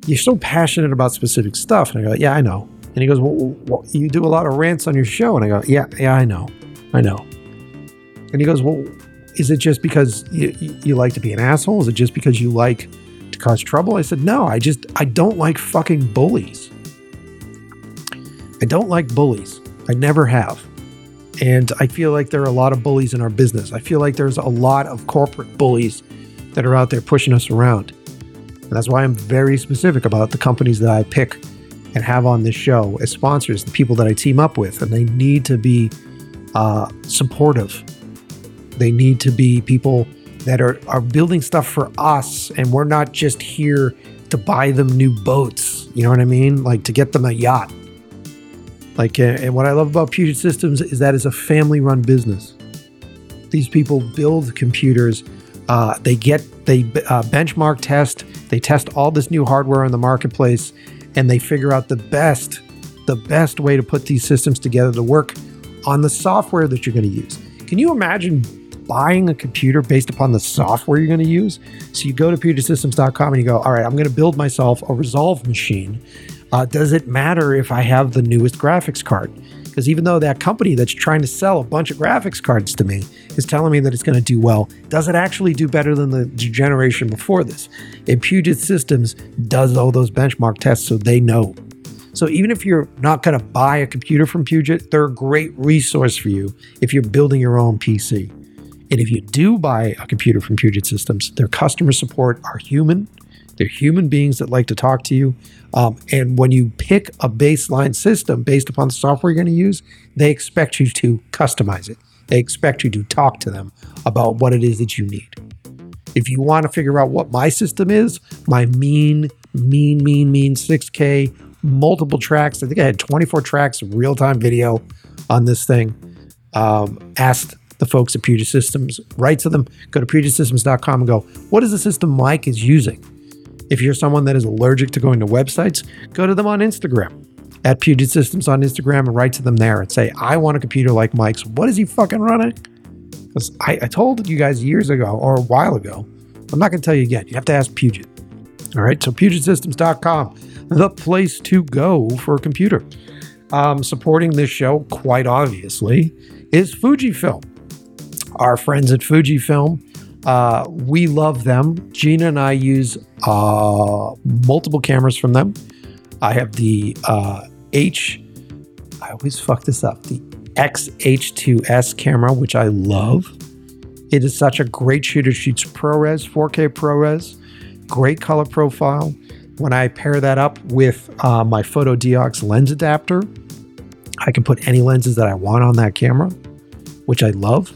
you're so passionate about specific stuff? And I go, yeah, I know. And he goes, well, well, you do a lot of rants on your show. And I go, yeah, yeah, I know. I know. And he goes, well, is it just because you, you like to be an asshole? Is it just because you like to cause trouble? I said, no, I just, I don't like fucking bullies. I don't like bullies. I never have. And I feel like there are a lot of bullies in our business. I feel like there's a lot of corporate bullies that are out there pushing us around. And that's why I'm very specific about the companies that I pick and have on this show as sponsors, the people that I team up with. And they need to be uh, supportive. They need to be people that are, are building stuff for us. And we're not just here to buy them new boats. You know what I mean? Like to get them a yacht. Like, and what I love about Puget Systems is that it's a family run business. These people build computers, uh, they get, they uh, benchmark test, they test all this new hardware in the marketplace, and they figure out the best, the best way to put these systems together to work on the software that you're going to use. Can you imagine buying a computer based upon the software you're going to use? So you go to PugetSystems.com and you go, all right, I'm going to build myself a Resolve machine uh, does it matter if I have the newest graphics card? Because even though that company that's trying to sell a bunch of graphics cards to me is telling me that it's going to do well, does it actually do better than the generation before this? And Puget Systems does all those benchmark tests so they know. So even if you're not going to buy a computer from Puget, they're a great resource for you if you're building your own PC. And if you do buy a computer from Puget Systems, their customer support are human. They're human beings that like to talk to you. Um, and when you pick a baseline system based upon the software you're going to use, they expect you to customize it. They expect you to talk to them about what it is that you need. If you want to figure out what my system is, my mean, mean, mean, mean 6K, multiple tracks. I think I had 24 tracks of real time video on this thing. Um, asked the folks at Puget Systems, write to them, go to PugetSystems.com and go, what is the system Mike is using? If you're someone that is allergic to going to websites, go to them on Instagram at Puget Systems on Instagram and write to them there and say, I want a computer like Mike's. What is he fucking running? Because I, I told you guys years ago or a while ago. I'm not going to tell you again. You have to ask Puget. All right. So PugetSystems.com, the place to go for a computer. Um, supporting this show, quite obviously, is Fujifilm. Our friends at Fujifilm uh, we love them. Gina and I use uh, multiple cameras from them. I have the uh, H, I always fuck this up, the XH2S camera, which I love. It is such a great shooter. Shoots ProRes, 4K ProRes, great color profile. When I pair that up with uh, my Fotodiox lens adapter, I can put any lenses that I want on that camera, which I love.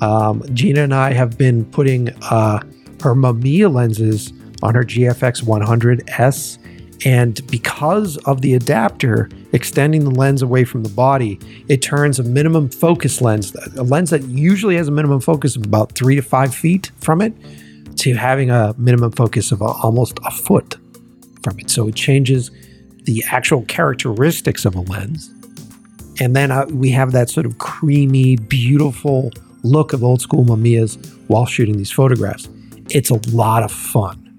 Um, Gina and I have been putting uh, her Mamiya lenses on her GFX 100S. And because of the adapter extending the lens away from the body, it turns a minimum focus lens, a lens that usually has a minimum focus of about three to five feet from it, to having a minimum focus of a, almost a foot from it. So it changes the actual characteristics of a lens. And then uh, we have that sort of creamy, beautiful look of old school Mamiyas while shooting these photographs. It's a lot of fun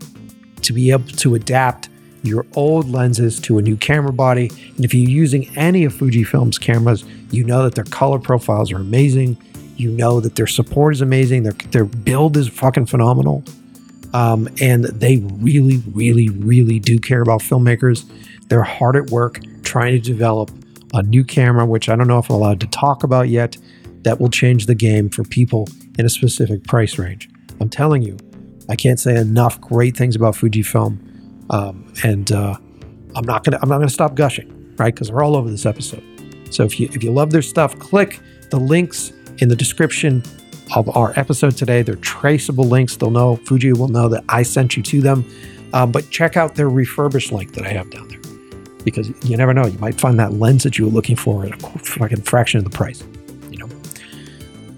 to be able to adapt your old lenses to a new camera body. And if you're using any of Fujifilm's cameras, you know that their color profiles are amazing. You know that their support is amazing. Their, their build is fucking phenomenal. Um, and they really, really, really do care about filmmakers. They're hard at work trying to develop a new camera, which I don't know if I'm allowed to talk about yet, that will change the game for people in a specific price range. I'm telling you, I can't say enough great things about Fujifilm, um, and uh, I'm not gonna I'm not gonna stop gushing, right? Because we're all over this episode. So if you if you love their stuff, click the links in the description of our episode today. They're traceable links. They'll know Fuji will know that I sent you to them. Um, but check out their refurbished link that I have down there because you never know. You might find that lens that you were looking for at a fucking fraction of the price.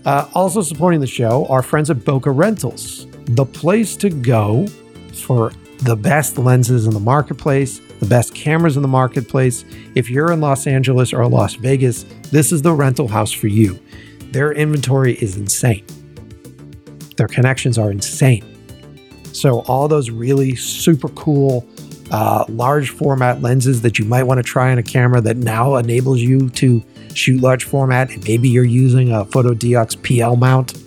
Uh, also supporting the show, are friends at Bokeh Rentals, the place to go for the best lenses in the marketplace, the best cameras in the marketplace. If you're in Los Angeles or Las Vegas, this is the rental house for you. Their inventory is insane. Their connections are insane. So, all those really super cool uh, large format lenses that you might want to try on a camera that now enables you to shoot large format, and maybe you're using a Fotodiox PL mount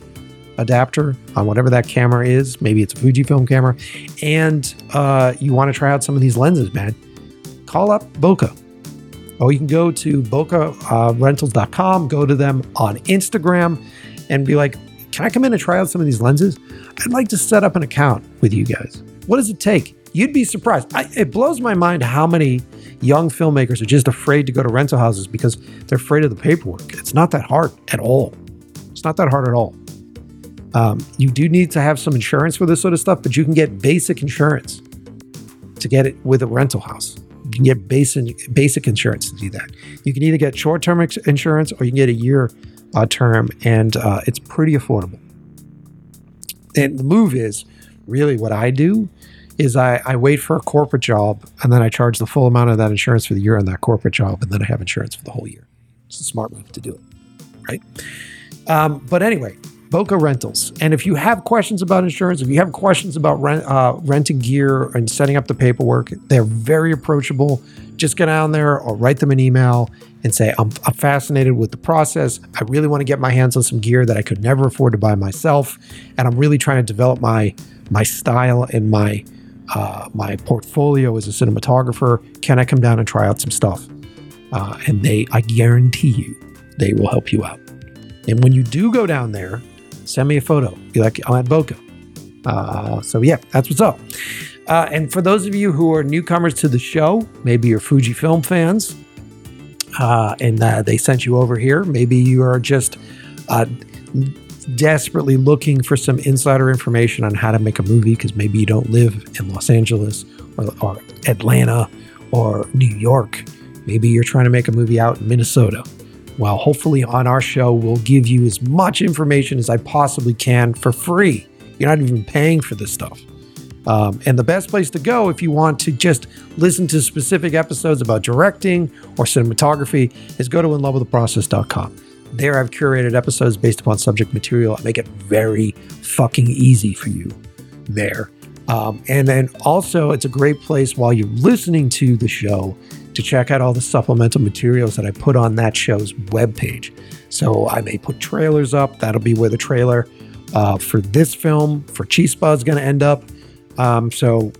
adapter on whatever that camera is. Maybe it's a Fujifilm camera, and uh, you want to try out some of these lenses, man. Call up Bokeh, Or you can go to BokehRentals.com, uh, go to them on Instagram, and be like, can I come in and try out some of these lenses? I'd like to set up an account with you guys. What does it take? You'd be surprised. I, it blows my mind how many young filmmakers are just afraid to go to rental houses because they're afraid of the paperwork. It's not that hard at all. It's not that hard at all. Um, you do need to have some insurance for this sort of stuff, but you can get basic insurance to get it with a rental house. You can get basic basic insurance to do that. You can either get short term insurance or you can get a year uh, term, and uh, it's pretty affordable. And the move is really what I do is I, I wait for a corporate job and then I charge the full amount of that insurance for the year on that corporate job, and then I have insurance for the whole year. It's a smart move to do it, right? Um, but anyway, Bokeh Rentals. And if you have questions about insurance, if you have questions about rent, uh, renting gear and setting up the paperwork, they're very approachable. Just get down there or write them an email and say, I'm, I'm fascinated with the process. I really want to get my hands on some gear that I could never afford to buy myself. And I'm really trying to develop my my style and my uh, my portfolio as a cinematographer. Can I come down and try out some stuff? Uh, and they, I guarantee you, they will help you out. And when you do go down there, send me a photo. Be like, I'm at Bokeh. Uh, so yeah, that's what's up. Uh, and for those of you who are newcomers to the show, maybe you're Fujifilm fans, uh, and uh, they sent you over here. Maybe you are just uh, desperately looking for some insider information on how to make a movie because maybe you don't live in Los Angeles or, or, Atlanta or New York. Maybe you're trying to make a movie out in Minnesota. Well, hopefully, on our show, we'll give you as much information as I possibly can for free. You're not even paying for this stuff. Um, and the best place to go if you want to just listen to specific episodes about directing or cinematography is go to inlovewiththeprocess.com. There, I've curated episodes based upon subject material. I make it very fucking easy for you there. Um, and then also, it's a great place while you're listening to the show to check out all the supplemental materials that I put on that show's webpage. So I may put trailers up. That'll be where the trailer uh, for this film for Chispa is going to end up. Um, so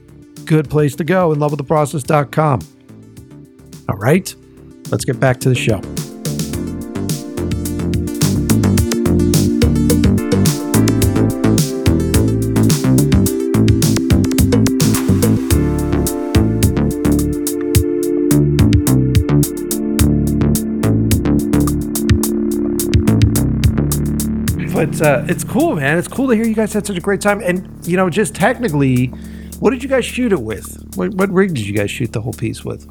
good place to go in lovewiththeprocess.com. All right, let's get back to the show. But uh, it's cool, man. It's cool to hear you guys had such a great time. And you know, just technically, what did you guys shoot it with? What, what rig did you guys shoot the whole piece with?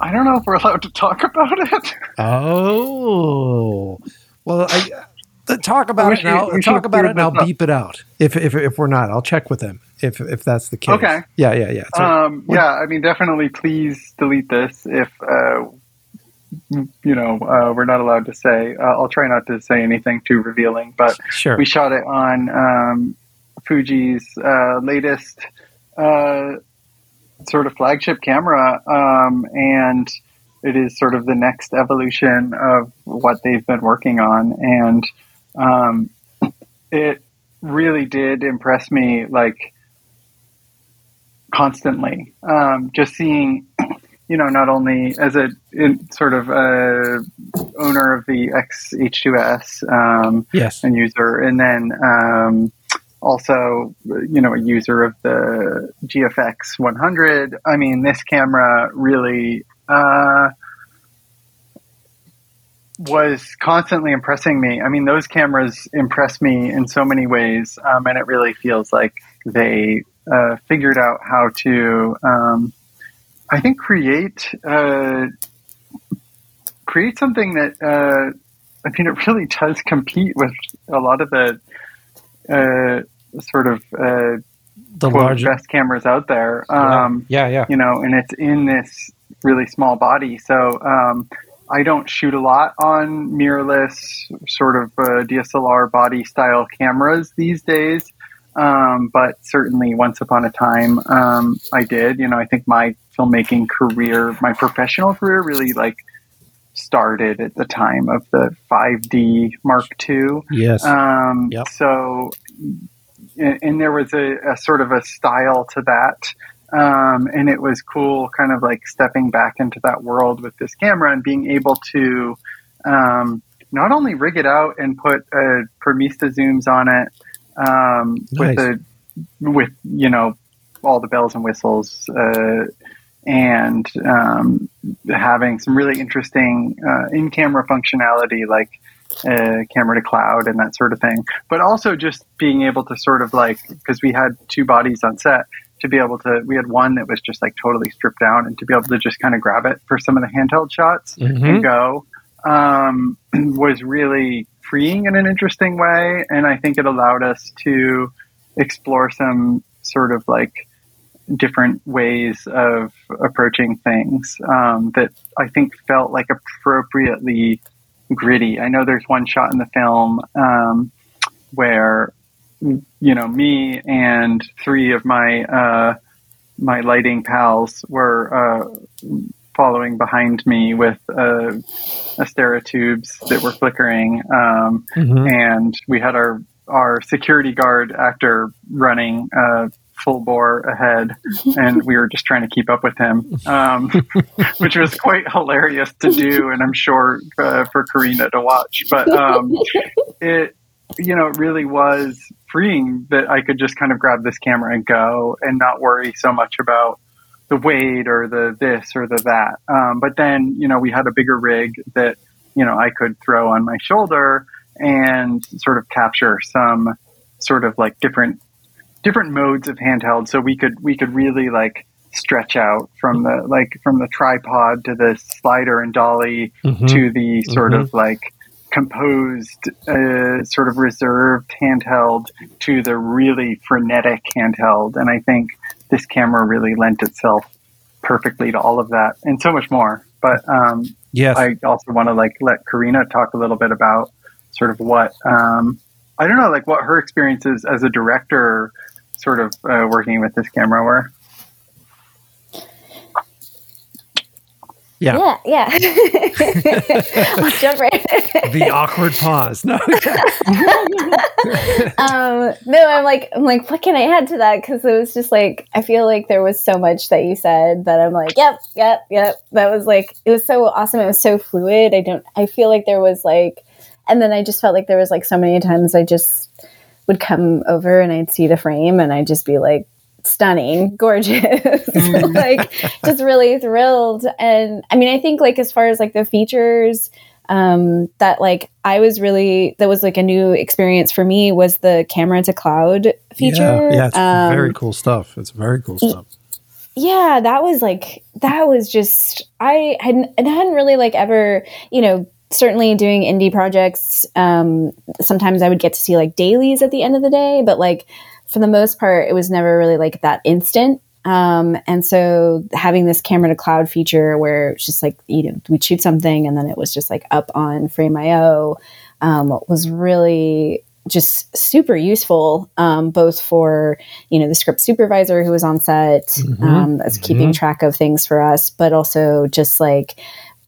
I don't know if we're allowed to talk about it. Oh, well, I, uh, talk about it now. Talk about it and I'll Beep it out. If, if if we're not, I'll check with them. If if that's the case. Okay. Yeah, yeah, yeah. So, um, yeah, I mean, definitely. Please delete this if uh, you know, uh, we're not allowed to say. Uh, I'll try not to say anything too revealing, but sure. we shot it on um, Fuji's uh, latest uh, sort of flagship camera, um, and it is sort of the next evolution of what they've been working on, and um, it really did impress me, like constantly. Um, just seeing you know, not only as a in, sort of a owner of the XH2S um, yes. and user, and then um, also, you know, a user of the GFX 100. I mean, this camera really uh, was constantly impressing me. I mean, those cameras impress me in so many ways, um, and it really feels like they uh, figured out how to, um, I think, create uh, create something that uh, I mean, it really does compete with a lot of the uh, sort of uh, The quote, larger. best cameras out there. Um, yeah, yeah. you know, and it's in this really small body. So um, I don't shoot a lot on mirrorless sort of uh, DSLR body style cameras these days. Um, but certainly once upon a time, um, I did, you know, I think my filmmaking career, my professional career really like started at the time of the 5D Mark II. Yes. Um, Yep. So, and, and there was a, a sort of a style to that. Um, and it was cool, kind of like stepping back into that world with this camera and being able to um, not only rig it out and put uh, Premista zooms on it um, with the with you know all the bells and whistles uh, and um, having some really interesting uh, in-camera functionality like uh, camera to cloud and that sort of thing but also just being able to sort of like because we had two bodies on set to be able to we had one that was just like totally stripped down and to be able to just kind of grab it for some of the handheld shots Mhm. and go um, (clears throat) was really freeing in an interesting way. And I think it allowed us to explore some sort of like different ways of approaching things um, that I think felt like appropriately gritty. I know there's one shot in the film um, where you know me and three of my uh, my lighting pals were uh, following behind me with uh, Astera tubes that were flickering, um, Mhm. and we had our our security guard actor running uh, full bore ahead, (laughs) and we were just trying to keep up with him, um, (laughs) which was quite hilarious to do, and I'm sure uh, for Karina to watch. But um, it, you know, it really was freeing that I could just kind of grab this camera and go, and not worry so much about the weight or the this or the that. Um, but then, you know, we had a bigger rig that, you know, I could throw on my shoulder and sort of capture some sort of like different different modes of handheld. So we could we could really like stretch out from the like from the tripod to the slider and dolly Mhm. to the sort of like composed, uh, sort of reserved handheld to the really frenetic handheld. And I think this camera really lent itself perfectly to all of that and so much more. But um, Yes. I also want to like let Karina talk a little bit about sort of what um, I don't know, like what her experiences as a director, sort of uh, working with this camera were. Yeah. Yeah, yeah. (laughs) Let's jump right. the awkward pause. No. (laughs) um, no, I'm like, I'm like, what can I add to that? Because it was just like, I feel like there was so much that you said that I'm like, yep, yep, yep. That was like, it was so awesome. It was so fluid. I don't, I feel like there was like, and then I just felt like there was like so many times I just would come over and I'd see the frame and I'd just be like, stunning, (laughs) gorgeous, (laughs) (laughs) like just really thrilled. And I mean, I think like as far as like the features, um, that like I was really that was like a new experience for me was the camera to cloud feature. Yeah, yeah it's Um, very cool stuff. It's very cool stuff. yeah that was like that was just i hadn't I hadn't really like ever you know certainly doing indie projects um sometimes i would get to see like dailies at the end of the day but like for the most part it was never really like that instant um and so having this camera to cloud feature where it's just like you know we'd shoot something and then it was just like up on frame.io um, was really just super useful um, both for you know the script supervisor who was on set Mhm, um, that's keeping mhm. track of things for us but also just like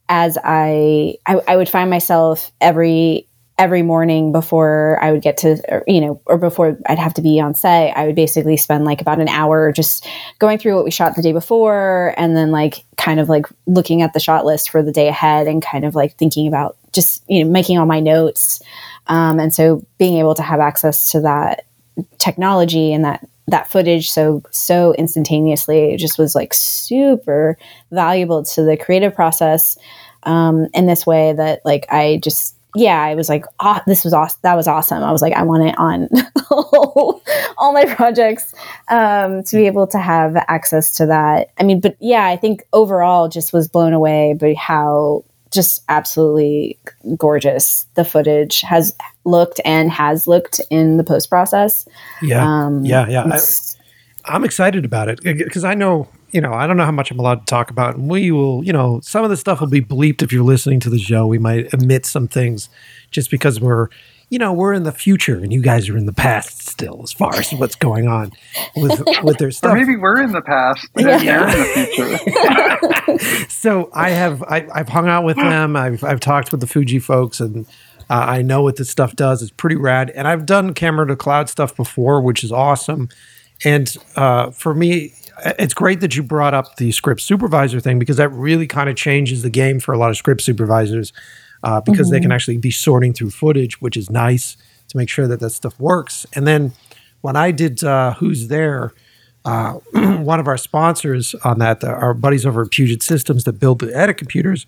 as I, I i would find myself every every morning before i would get to or, you know or before i'd have to be on set i would basically spend like about an hour just going through what we shot the day before and then like kind of like looking at the shot list for the day ahead and kind of like thinking about just you know making all my notes. Um, and so being able to have access to that technology and that that footage so so instantaneously it just was like super valuable to the creative process um, in this way that like I just yeah, I was like, oh, this was awesome. That was awesome. I was like, I want it on (laughs) all my projects um, to be able to have access to that. I mean, but yeah, I think overall just was blown away by how just absolutely gorgeous the footage has looked and has looked in the post process. Yeah, um, yeah, yeah. I, I'm excited about it because I know you know, I don't know how much I'm allowed to talk about. And we will, you know, some of the stuff will be bleeped if you're listening to the show. We might omit some things just because we're, you know, we're in the future and you guys are in the past still as far as what's going on with with their (laughs) stuff. Or maybe we're in the past yeah. they're in the future. (laughs) so I have I, have hung out with them. I've I've talked with the Fuji folks and uh, I know what this stuff does. It's pretty rad. And I've done camera to cloud stuff before, which is awesome. And uh, for me, it's great that you brought up the script supervisor thing because that really kind of changes the game for a lot of script supervisors uh, because mm-hmm. they can mm-hmm. actually be sorting through footage, which is nice to make sure that that stuff works. And then when I did uh, Who's There, uh, (clears throat) one of our sponsors on that, the, our buddies over at Puget Systems that build the edit computers,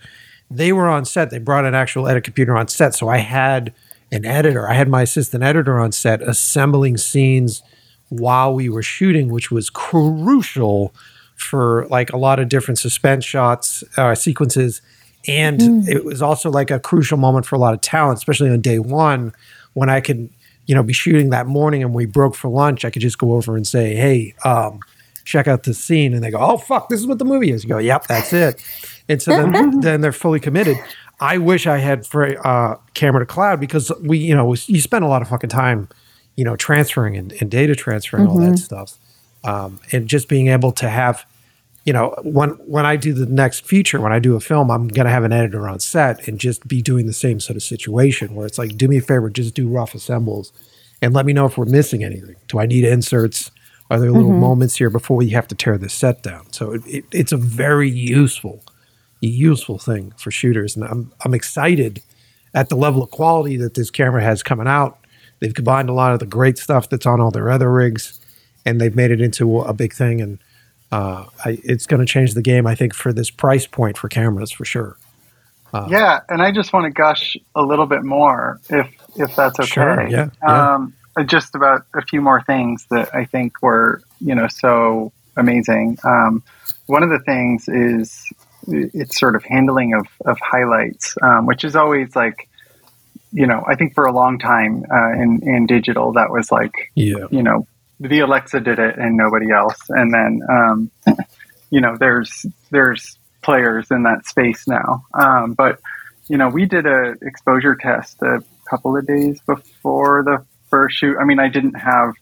they were on set. They brought an actual edit computer on set. So I had an editor, I had my assistant editor on set assembling scenes while we were shooting, which was crucial for like a lot of different suspense shots, uh, sequences. And mm. it was also like a crucial moment for a lot of talent, especially on day one when I could, you know, be shooting that morning and we broke for lunch. I could just go over and say, hey, um, check out this scene. And they go, oh, fuck, this is what the movie is. You go, yep, that's it. And so then, (laughs) then they're fully committed. I wish I had for uh, camera to cloud because we, you know, you spend a lot of fucking time you know, transferring and, and data transferring mm-hmm. all that mm-hmm. stuff. Um, and just being able to have, you know, when when I do the next feature, when I do a film, I'm gonna have an editor on set and just be doing the same sort of situation where it's like, do me a favor, just do rough assembles, and let me know if we're missing anything. Do I need inserts? Are there little mm-hmm. moments here before we have to tear this set down? So it, it, it's a very useful, useful thing for shooters, and I'm I'm excited at the level of quality that this camera has coming out They've combined a lot of the great stuff that's on all their other rigs, and they've made it into a big thing. And uh, I, it's going to change the game, I think, for this price point for cameras for sure. Uh, yeah, and I just want to gush a little bit more, if if that's okay. Sure, yeah, yeah. Um, just about a few more things that I think were you know so amazing. Um, one of the things is it's sort of handling of of highlights, um, which is always like you know, I think for a long time uh, in in digital, that was like, yeah. you know, the Alexa did it and nobody else. And then, um, you know, there's there's players in that space now. Um, but you know, we did a exposure test a couple of days before the first shoot. I mean, I didn't have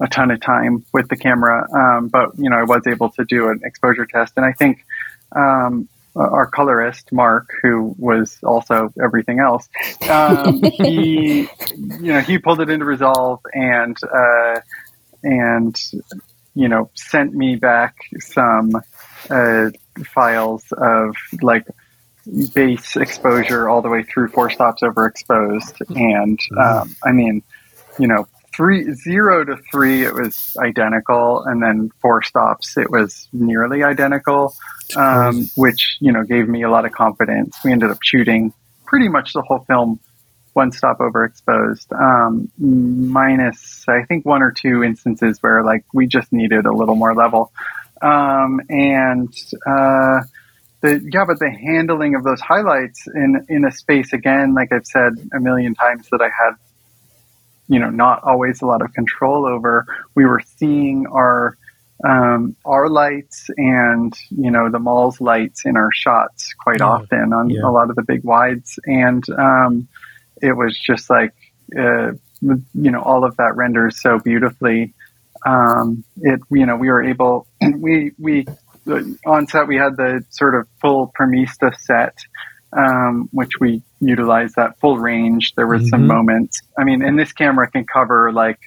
a ton of time with the camera, um, but you know, I was able to do an exposure test, and I think um, our colorist Mark, who was also everything else, um, (laughs) he you know he pulled it into Resolve and uh, and you know sent me back some uh, files of like base exposure all the way through four stops overexposed, and mm-hmm. um, I mean you know three zero to three it was identical and then four stops it was nearly identical um, which you know gave me a lot of confidence. We ended up shooting pretty much the whole film one stop overexposed um, minus i think one or two instances where like we just needed a little more level. Um, and uh, the yeah but the handling of those highlights in in a space again like i've said a million times that i had you know not always a lot of control over. We were seeing our um, our lights and you know the mall's lights in our shots quite yeah. often on yeah. a lot of the big wides, and um, it was just like uh, you know all of that renders so beautifully. Um, it you know we were able (clears throat) we we on set we had the sort of full Premista set um, which we utilized that full range. There were mm-hmm. some moments. I mean, and this camera can cover like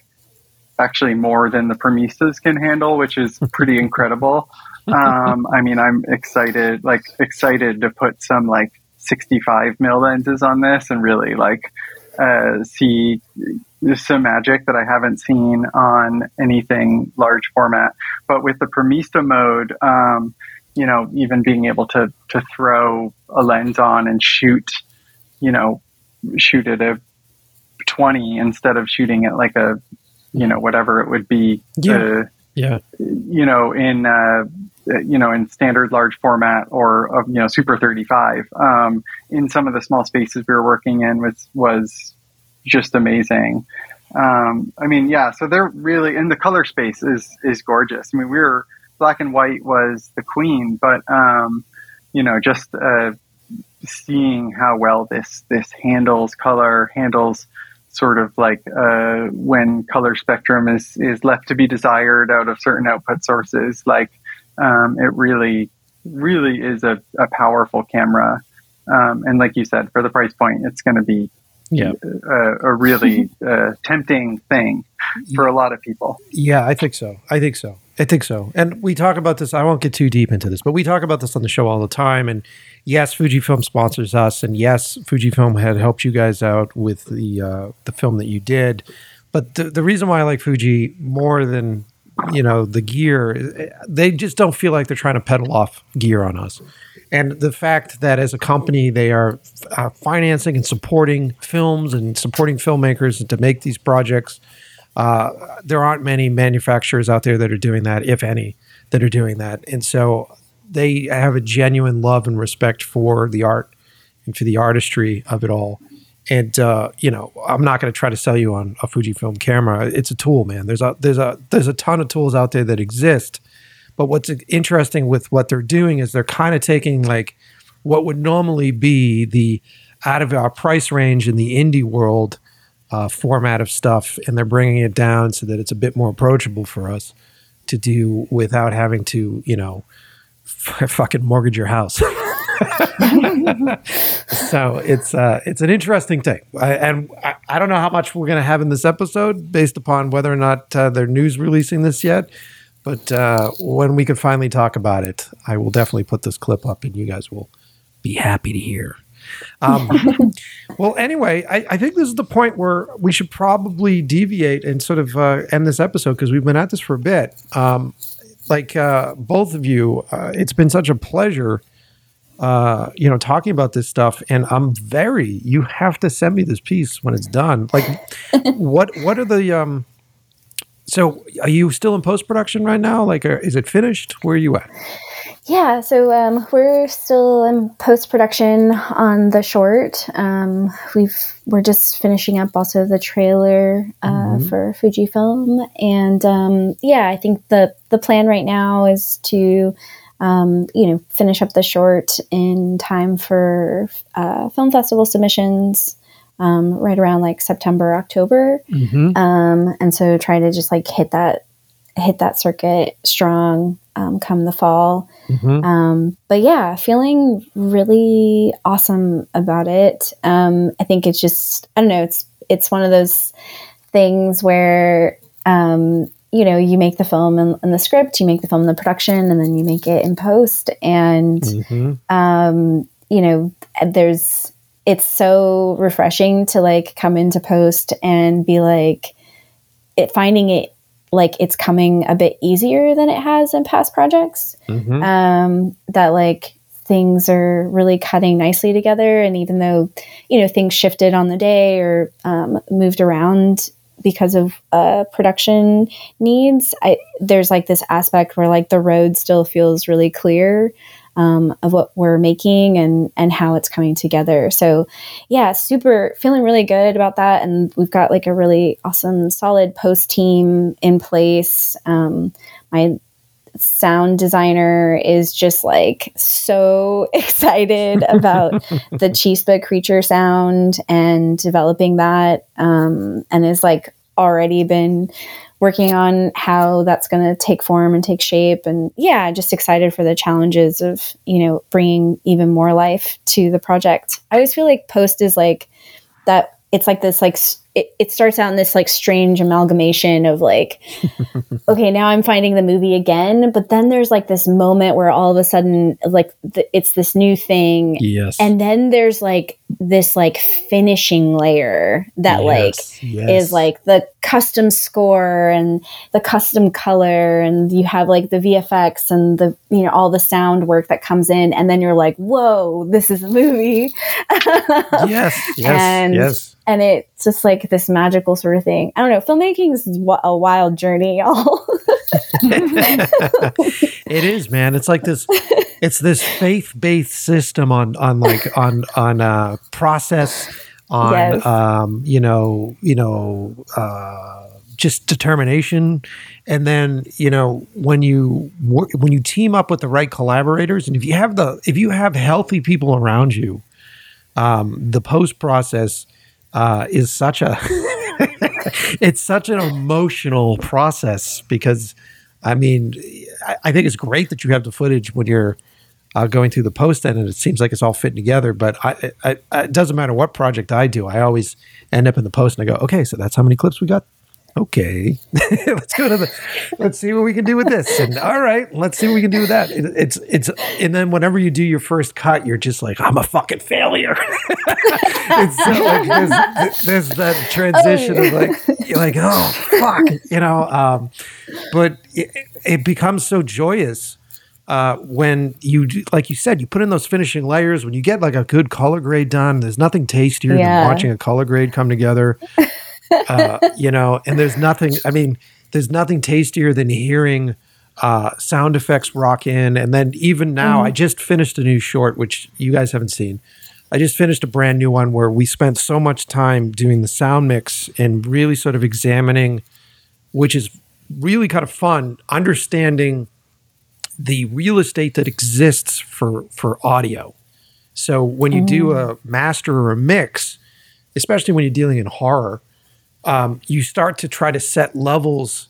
actually more than the Premistas can handle, which is (laughs) pretty incredible. Um, I mean, I'm excited, like excited to put some like 65 mil lenses on this and really like uh, see some magic that I haven't seen on anything large format. But with the Premista mode, um, you know, even being able to to throw a lens on and shoot, you know, shoot at a 20 instead of shooting at like a, you know, whatever it would be. Yeah. Uh, Yeah. you know, in uh, you know, in standard large format or uh, you know, Super 35. Um, in some of the small spaces we were working in was was just amazing. Um, I mean, yeah. So they're really, in the color space is is gorgeous. I mean, we were black and white was the queen, but um, you know, just uh, seeing how well this this handles color, handles sort of like uh, when color spectrum is is left to be desired out of certain output sources. Like um, it really, really is a, a powerful camera. Um, and like you said, for the price point, it's going to be Yeah. a, a really uh, tempting thing for a lot of people. Yeah, I think so. I think so. I think so. And we talk about this. I won't get too deep into this, but we talk about this on the show all the time. And yes, Fujifilm sponsors us, and yes, Fujifilm had helped you guys out with the uh, the film that you did. But the, the reason why I like Fuji more than you know the gear, they just don't feel like they're trying to peddle off gear on us. And the fact that as a company they are uh, financing and supporting films and supporting filmmakers to make these projects uh, there aren't many manufacturers out there that are doing that, if any, that are doing that. And so they have a genuine love and respect for the art and for the artistry of it all. And uh, you know, I'm not going to try to sell you on a Fujifilm camera. It's a tool, man. There's a there's a there's a ton of tools out there that exist. But what's interesting with what they're doing is they're kind of taking like what would normally be the out of our price range in the indie world uh, format of stuff, and they're bringing it down so that it's a bit more approachable for us to do without having to, you know, f- (laughs) fucking mortgage your house. (laughs) so it's uh, it's an interesting thing, I, and I, I don't know how much we're going to have in this episode based upon whether or not uh, they're news releasing this yet. But uh, when we can finally talk about it, I will definitely put this clip up, and you guys will be happy to hear. Um, (laughs) well, anyway, I, I, think this is the point where we should probably deviate and sort of uh, end this episode because we've been at this for a bit. Um, like uh, both of you, uh, it's been such a pleasure, uh, you know, talking about this stuff. And I'm very. You have to send me this piece when it's done. Like, (laughs) what what are the um, so are you still in post production right now? Like, are, is it finished? Where are you at? Yeah, so um, we're still in post production on the short. Um, we've we're just finishing up also the trailer uh, mm-hmm. for Fujifilm, and um, yeah, I think the the plan right now is to um, you know finish up the short in time for uh, film festival submissions. Um, right around like September, October, mm-hmm. Um, and so try to just like hit that hit that circuit strong um, come the fall. Mm-hmm. Um, but yeah, feeling really awesome about it. Um, I think it's just I don't know. It's it's one of those things where um, you know you make the film and, in, the script, you make the film in the production, and then you make it in post. And mm-hmm. Um, you know, there's it's so refreshing to like come into post and be like it finding it like it's coming a bit easier than it has in past projects. Mm-hmm. Um, that like things are really cutting nicely together, and even though you know things shifted on the day or um, moved around because of uh, production needs, I, there's like this aspect where like the road still feels really clear um, of what we're making and and how it's coming together. So yeah, super feeling really good about that, and we've got like a really awesome, solid post team in place. Um, my sound designer is just like so (laughs) excited about (laughs) the chispa creature sound and developing that um, and is like already been working on how that's going to take form and take shape. And yeah just excited for the challenges of you know bringing even more life to the project. I always feel like post is like that it's like this like it, it starts out in this like strange amalgamation of like, (laughs) okay, now I'm finding the movie again. But then there's like this moment where all of a sudden, like, the, it's this new thing. Yes. And then there's like this like finishing layer that like Yes, yes. is like the custom score and the custom color and you have like the VFX and the you know all the sound work that comes in and then you're like whoa this is a movie (laughs) yes, yes, and yes. and it's just like this magical sort of thing I don't know filmmaking is a wild journey (laughs) y'all (laughs) it is, man. It's like this. It's this faith-based system on on like on on uh, process on Yes. um, you know you know uh, just determination, and then you know when you when you team up with the right collaborators, and if you have the if you have healthy people around you, um, the post process uh, is such a (laughs) it's such an emotional process because I mean I, I think it's great that you have the footage when you're uh, going through the post end and it seems like it's all fitting together. But I, I, it doesn't matter what project I do, I always end up in the post and I go, okay, so that's how many clips we got. Okay, (laughs) let's go to the. Let's see what we can do with this. And all right, let's see what we can do with that. It, it's it's and then whenever you do your first cut, you're just like, I'm a fucking failure. (laughs) it's so like there's, there's that transition of like you're like oh fuck you know um, but it, it becomes so joyous uh, when you like you said you put in those finishing layers when you get like a good color grade done there's nothing tastier Yeah. than watching a color grade come together uh, (laughs) you know and there's nothing i mean there's nothing tastier than hearing uh, sound effects rock in. And then even now i just finished a new short which you guys haven't seen. I just finished a brand new one where we spent so much time doing the sound mix and really sort of examining, which is really kind of fun, understanding the real estate that exists for for audio. So when you do a master or a mix, especially when you're dealing in horror, um, you start to try to set levels,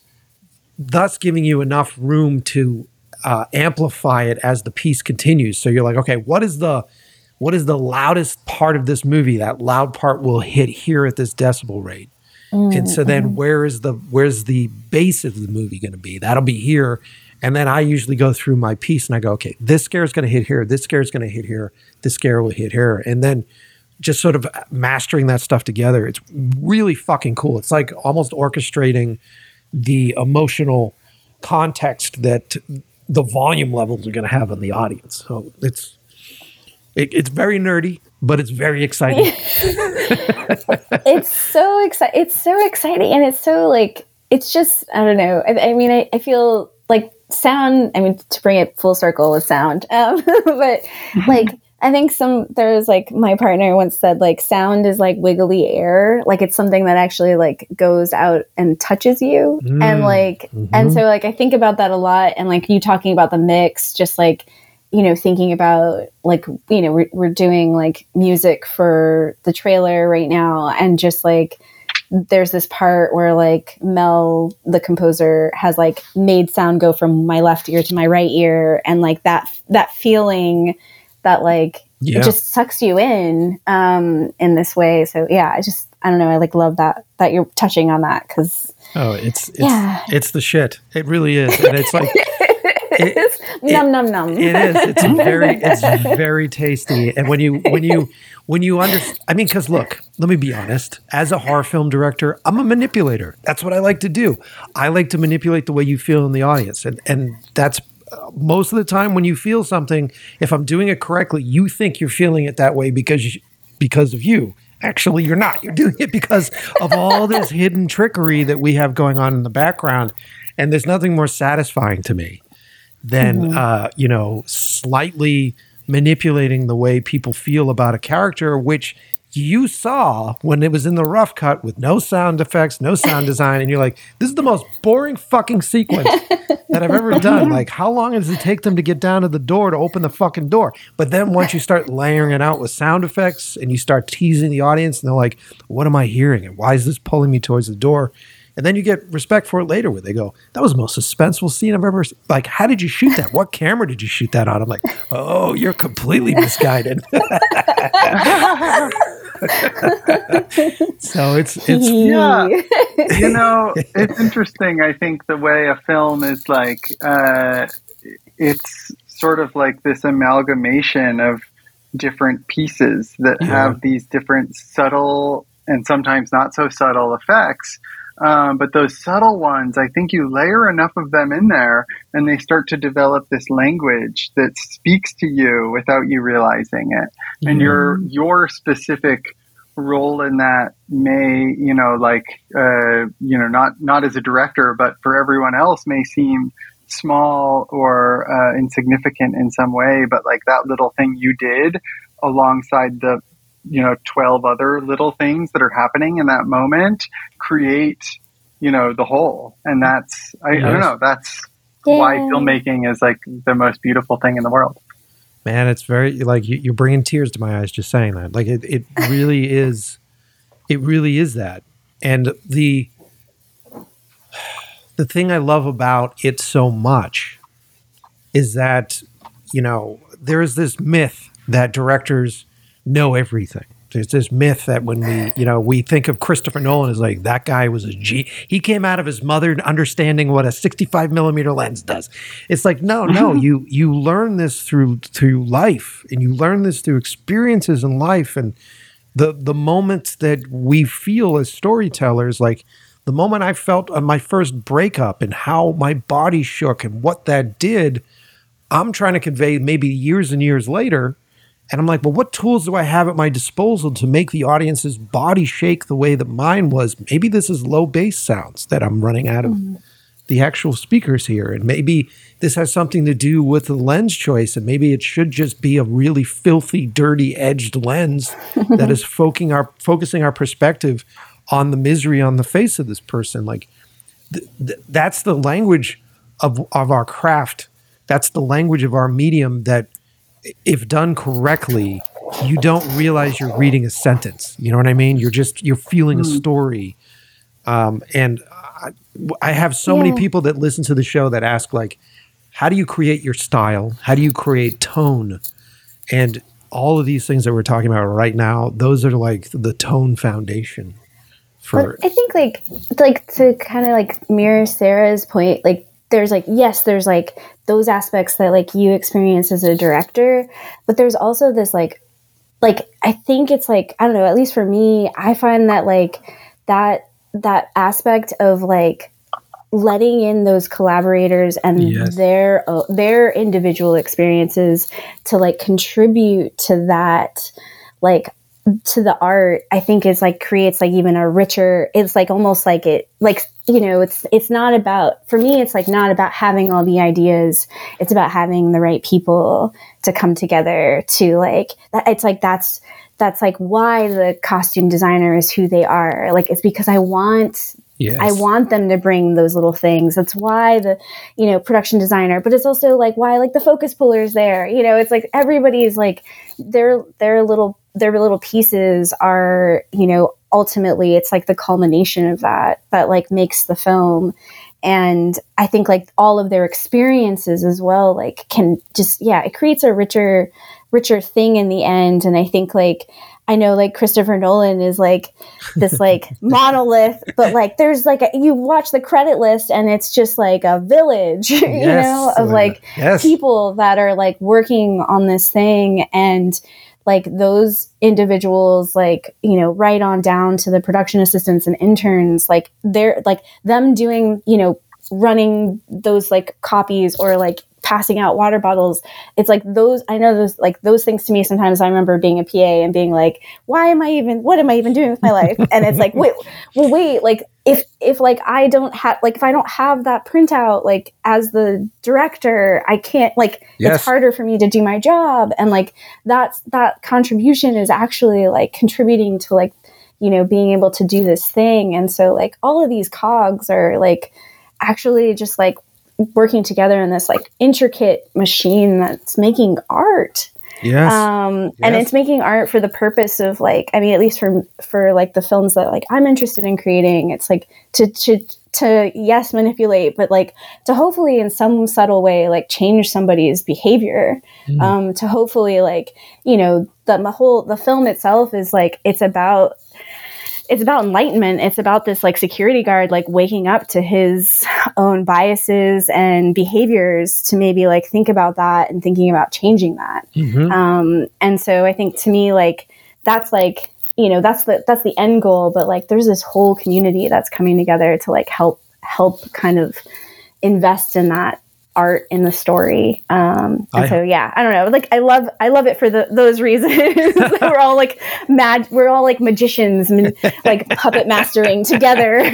thus giving you enough room to uh, amplify it as the piece continues. So you're like, okay, what is the what is the loudest part of this movie? That loud part will hit here at this decibel rate. and so then where is the where's the base of the movie going to be? That'll be here. And then I usually go through my piece and I go, okay, this scare is going to hit here, this scare is going to hit here, this scare will hit here. And then just sort of mastering that stuff together. It's really fucking cool. It's like almost orchestrating the emotional context that the volume levels are going to have on the audience. So it's it, it's very nerdy, but it's very exciting. (laughs) (laughs) it's so exciting. It's so exciting, and it's so like it's just I don't know. I, I mean, I, I feel like sound. I mean, to bring it full circle with sound, um, (laughs) but like I think some there's like my partner once said like sound is like wiggly air. Like it's something that actually like goes out and touches you, and Mm. like and so like I think about that a lot, and like you talking about the mix, just like you know thinking about like you know we're, we're doing like music for the trailer right now. And just like there's this part where like mel the composer has like made sound go from my left ear to my right ear. And like that that feeling that like Yeah. it just sucks you in um in this way so yeah i just i don't know i like love that that you're touching on that because Oh, it's it's Yeah. it's the shit. It really is, and it's like (laughs) it's num num num it is. It's (laughs) very it's very tasty, and when you when you when you understand, I mean, because look, let me be honest. As a horror film director, I'm a manipulator. That's what I like to do. I like to manipulate the way you feel in the audience, and and that's most of the time when you feel something. If I'm doing it correctly, you think you're feeling it that way because you, because of you. Actually, you're not. You're doing it because of all this (laughs) hidden trickery that we have going on in the background. And there's nothing more satisfying to me than uh, you know slightly manipulating the way people feel about a character, which you saw when it was in the rough cut with no sound effects, no sound design, and you're like, "This is the most boring fucking sequence (laughs) that I've ever done." Like, how long does it take them to get down to the door to open the fucking door? But then once you start layering it out with sound effects and you start teasing the audience, and they're like, "What am I hearing? And why is this pulling me towards the door?" And then you get respect for it later where they go, that was the most suspenseful scene I've ever seen. Like, how did you shoot that? What camera did you shoot that on? I'm like, oh, you're completely misguided. (laughs) (laughs) so it's it's yeah. (laughs) you know, it's interesting. I think the way a film is like, uh, it's sort of like this amalgamation of different pieces that Yeah. have these different subtle and sometimes not so subtle effects. Um, but those subtle ones, I think you layer enough of them in there and they start to develop this language that speaks to you without you realizing it. And your your specific role in that may, you know, like uh, you know, not not as a director, but for everyone else may seem small or uh, insignificant in some way. But like that little thing you did alongside the you know 12 other little things that are happening in that moment create you know the whole. And that's i, I don't know that's why filmmaking is like the most beautiful thing in the world. Man it's very like you, you're bringing tears to my eyes just saying that. Like it, it really (laughs) is it really is that. And the the thing i love about it so much is that you know there is this myth that directors know everything. There's this myth that when we (sighs) you know we think of christopher nolan as like that guy was a g he came out of his mother understanding what a 65 millimeter lens does. It's like no no (laughs) you you learn this through through life and you learn this through experiences in life and the the moments that we feel as storytellers like the moment i felt on my first breakup and how my body shook and what that did i'm trying to convey maybe years and years later and i'm like well what tools do i have at my disposal to make the audience's body shake the way that mine was maybe this is low bass sounds that i'm running out of mm-hmm. the actual speakers here. And maybe this has something to do with the lens choice. And maybe it should just be a really filthy, dirty edged lens (laughs) that is focusing our focusing our perspective on the misery on the face of this person. Like th- th- that's the language of of our craft. That's the language of our medium that if done correctly, you don't realize you're reading a sentence. You know what I mean? You're just you're feeling a story. Um, and I, I have so many people that listen to the show that ask like, how do you create your style? How do you create tone? And all of these things that we're talking about right now, those are like the tone foundation for But I think like like to kind of like mirror Sarah's point, like there's like yes, there's like those aspects that like you experience as a director, but there's also this like like I think it's like I don't know, at least for me, I find that like that that aspect of like letting in those collaborators and Yes. their uh, their individual experiences to like contribute to that like to the art i think is like creates like even a richer it's like almost like it like you know it's it's not about for me it's like not about having all the ideas it's about having the right people to come together to like that it's like that's that's like why the costume designer is who they are like it's because i want yes. I want them to bring those little things. That's why the, you know, production designer, but it's also like why like the focus pullers there. You know, it's like everybody's like their their little their little pieces are, you know, ultimately it's like the culmination of that that like makes the film. And I think like all of their experiences as well, like can just yeah, it creates a richer richer thing in the end. And I think like I know like Christopher Nolan is like this like (laughs) monolith, but like there's like a, you watch the credit list and it's just like a village, (laughs) you Yes, know, of like yes. people that are like working on this thing and like those individuals like you know right on down to the production assistants and interns like they're like them doing you know running those like copies or like passing out water bottles it's like those i know those like those things to me sometimes i remember being a pa and being like why am i even what am i even doing with my life? (laughs) And it's like wait well wait like if if like i don't have like if i don't have that printout like as the director i can't like Yes. it's harder for me to do my job. And like that's that contribution is actually like contributing to like you know being able to do this thing. And so like all of these cogs are like actually just like working together in this like intricate machine that's making art yes. um and it's making art for the purpose of like i mean at least for for like the films that like i'm interested in creating it's like to to to yes manipulate but like to hopefully in some subtle way like change somebody's behavior mm. um to hopefully like you know the, the whole the film itself is like it's about it's about enlightenment it's about this like security guard like waking up to his own biases and behaviors to maybe like think about that and thinking about changing that mm-hmm. um and so i think to me like that's like you know that's the that's the end goal but like there's this whole community that's coming together to like help help kind of invest in that art in the story. Um and I, so yeah i don't know. Like i love i love it for the, those reasons. (laughs) We're all like mad we're all like magicians like (laughs) puppet mastering together. (laughs)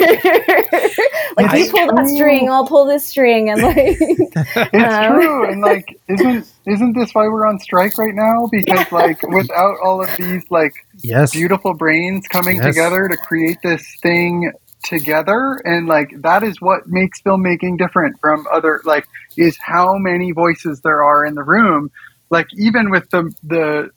Like you pull that string i'll pull this string and like it's um, true. And like isn't isn't this why we're on strike right now? Because yeah. like without all of these like yes. beautiful brains coming yes. together to create this thing together and like that is what makes filmmaking different from other like is how many voices there are in the room like even with the the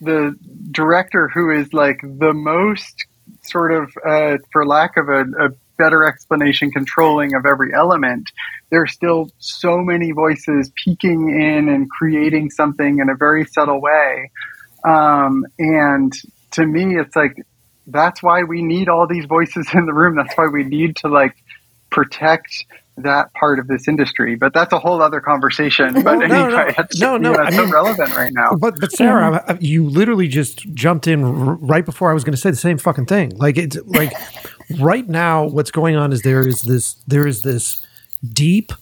the director who is like the most sort of uh, for lack of a, a better explanation controlling of every element there's still so many voices peeking in and creating something in a very subtle way um, and to me it's like that's why we need all these voices in the room. That's why we need to like protect that part of this industry. But that's a whole other conversation. Oh, but anyway, no, no, it's, no, no, I mean, relevant right now. But but Sarah, um, you literally just jumped in r- right before I was going to say the same fucking thing. Like it's like (laughs) right now, what's going on is there is this there is this deep,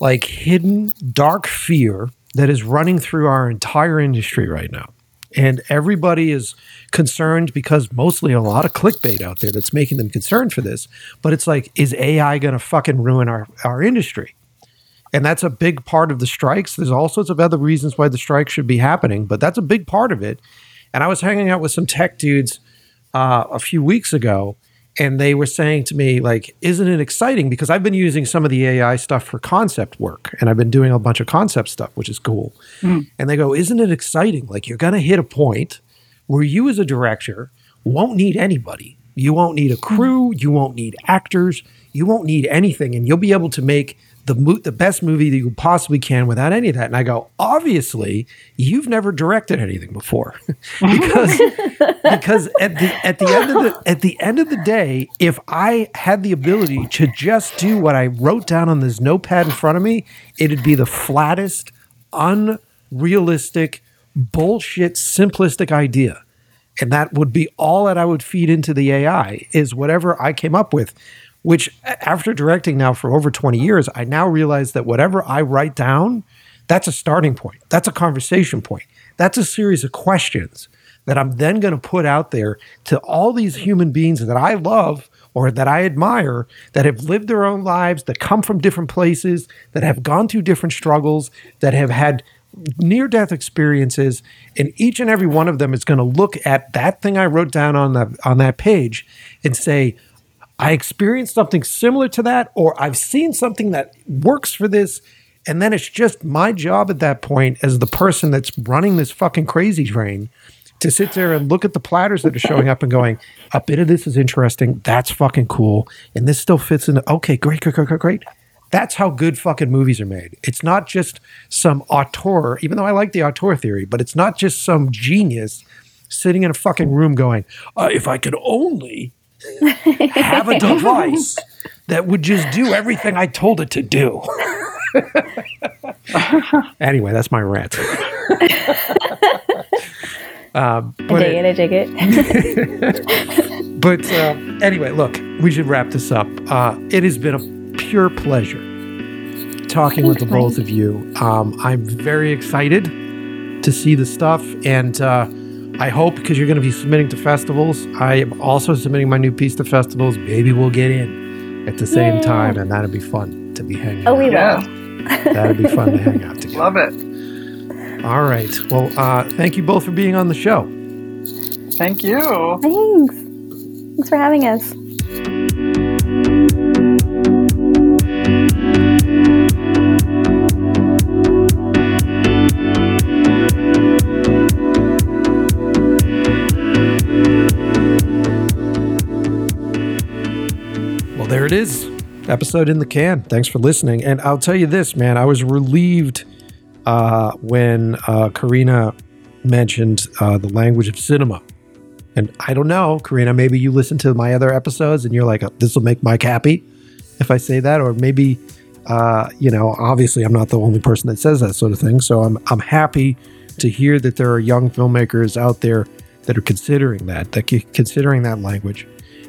like hidden dark fear that is running through our entire industry right now and everybody is concerned because mostly a lot of clickbait out there that's making them concerned for this. But it's like, is AI going to fucking ruin our, our industry? And that's a big part of the strikes. There's all sorts of other reasons why the strike should be happening, but that's a big part of it. And I was hanging out with some tech dudes uh, a few weeks ago, and they were saying to me like isn't it exciting because i've been using some of the ai stuff for concept work and i've been doing a bunch of concept stuff which is cool mm. and they go isn't it exciting like you're going to hit a point where you as a director won't need anybody. You won't need a hmm. crew. You won't need actors. You won't need anything. And you'll be able to make the mo- the best movie that you possibly can without any of that. And I go, obviously, you've never directed anything before, (laughs) because (laughs) because at the at the end of the at the end of the day, if I had the ability to just do what I wrote down on this notepad in front of me, it'd be the flattest, unrealistic, bullshit, simplistic idea. And that would be all that I would feed into the AI is whatever I came up with which after directing now for over 20 years, I now realize that whatever I write down, that's a starting point. That's a conversation point. That's a series of questions that I'm then going to put out there to all these human beings that I love or that I admire that have lived their own lives, that come from different places, that have gone through different struggles, that have had near death experiences and each and every one of them is going to look at that thing I wrote down on that on that page and say I experienced something similar to that, or I've seen something that works for this. And then it's just my job at that point as the person that's running this fucking crazy train to sit there and look at the platters that are showing up and going, a bit of this is interesting. That's fucking cool. And this still fits in. Okay, great, great, great, great, great. That's how good fucking movies are made. It's not just some auteur, even though I like the auteur theory, but it's not just some genius sitting in a fucking room going, uh, if I could only have a (laughs) device that would just do everything I told it to do. (laughs) anyway, that's my rant. (laughs) um, it. I dig it. but uh, anyway, look, we should wrap this up. Uh, it has been a pure pleasure talking with the both of you. Um, I'm very excited to see the stuff and. Uh, I hope because you're going to be submitting to festivals. I am also submitting my new piece to festivals. Maybe we'll get in at the same Yay. time, and that'd be fun to be hanging. Oh, out. we will. That'd be fun to hang out (laughs) together. Love it. All right. Well, uh, thank you both for being on the show. Thank you. Thanks. Thanks for having us. There it is. episode in the can. Thanks for listening. And I'll tell you this, man, I was relieved uh, when uh, Karina mentioned uh, the language of cinema. And I don't know, Karina, maybe you listen to my other episodes and you're like, this will make Mike happy if I say that. Or maybe, uh, you know, obviously I'm not the only person that says that sort of thing. So I'm, I'm happy to hear that there are young filmmakers out there that are considering that, that considering that language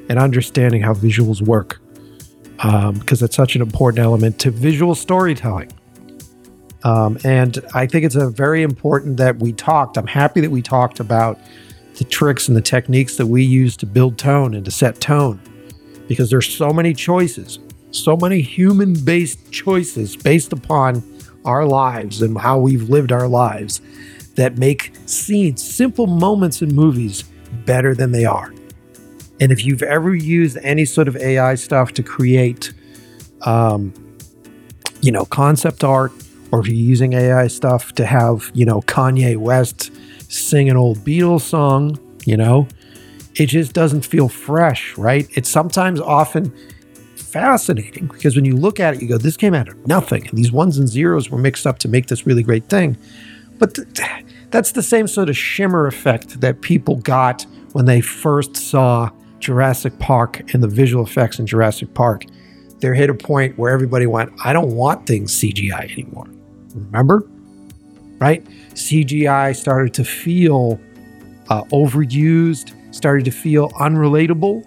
and understanding how visuals work. Because um, it's such an important element to visual storytelling. Um, and I think it's a very important that we talked. I'm happy that we talked about the tricks and the techniques that we use to build tone and to set tone because there's so many choices, so many human based choices based upon our lives and how we've lived our lives that make scenes, simple moments in movies better than they are. And if you've ever used any sort of AI stuff to create, um, you know, concept art, or if you're using AI stuff to have, you know, Kanye West sing an old Beatles song, you know, it just doesn't feel fresh, right? It's sometimes often fascinating because when you look at it, you go, this came out of nothing. And these ones and zeros were mixed up to make this really great thing. But th- that's the same sort of shimmer effect that people got when they first saw Jurassic Park and the visual effects in Jurassic Park. There hit a point where everybody went, I don't want things CGI anymore. Remember? Right? CGI started to feel uh, overused, started to feel unrelatable.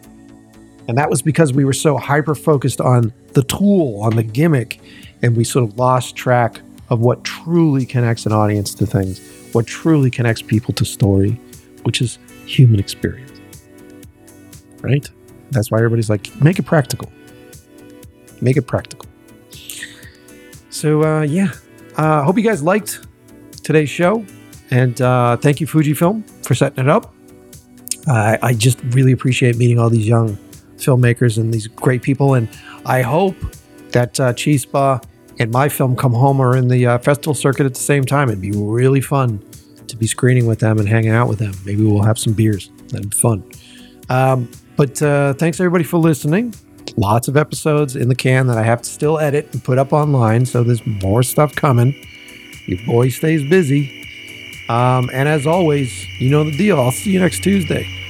And that was because we were so hyper focused on the tool, on the gimmick, and we sort of lost track of what truly connects an audience to things, what truly connects people to story, which is human experience. Right? That's why everybody's like, make it practical. Make it practical. So, uh, yeah, I uh, hope you guys liked today's show. And uh, thank you, Fujifilm, for setting it up. Uh, I just really appreciate meeting all these young filmmakers and these great people. And I hope that uh, Chispa and my film Come Home are in the uh, festival circuit at the same time. It'd be really fun to be screening with them and hanging out with them. Maybe we'll have some beers. That'd be fun. Um, but uh, thanks everybody for listening. Lots of episodes in the can that I have to still edit and put up online. So there's more stuff coming. Your boy stays busy. Um, and as always, you know the deal. I'll see you next Tuesday.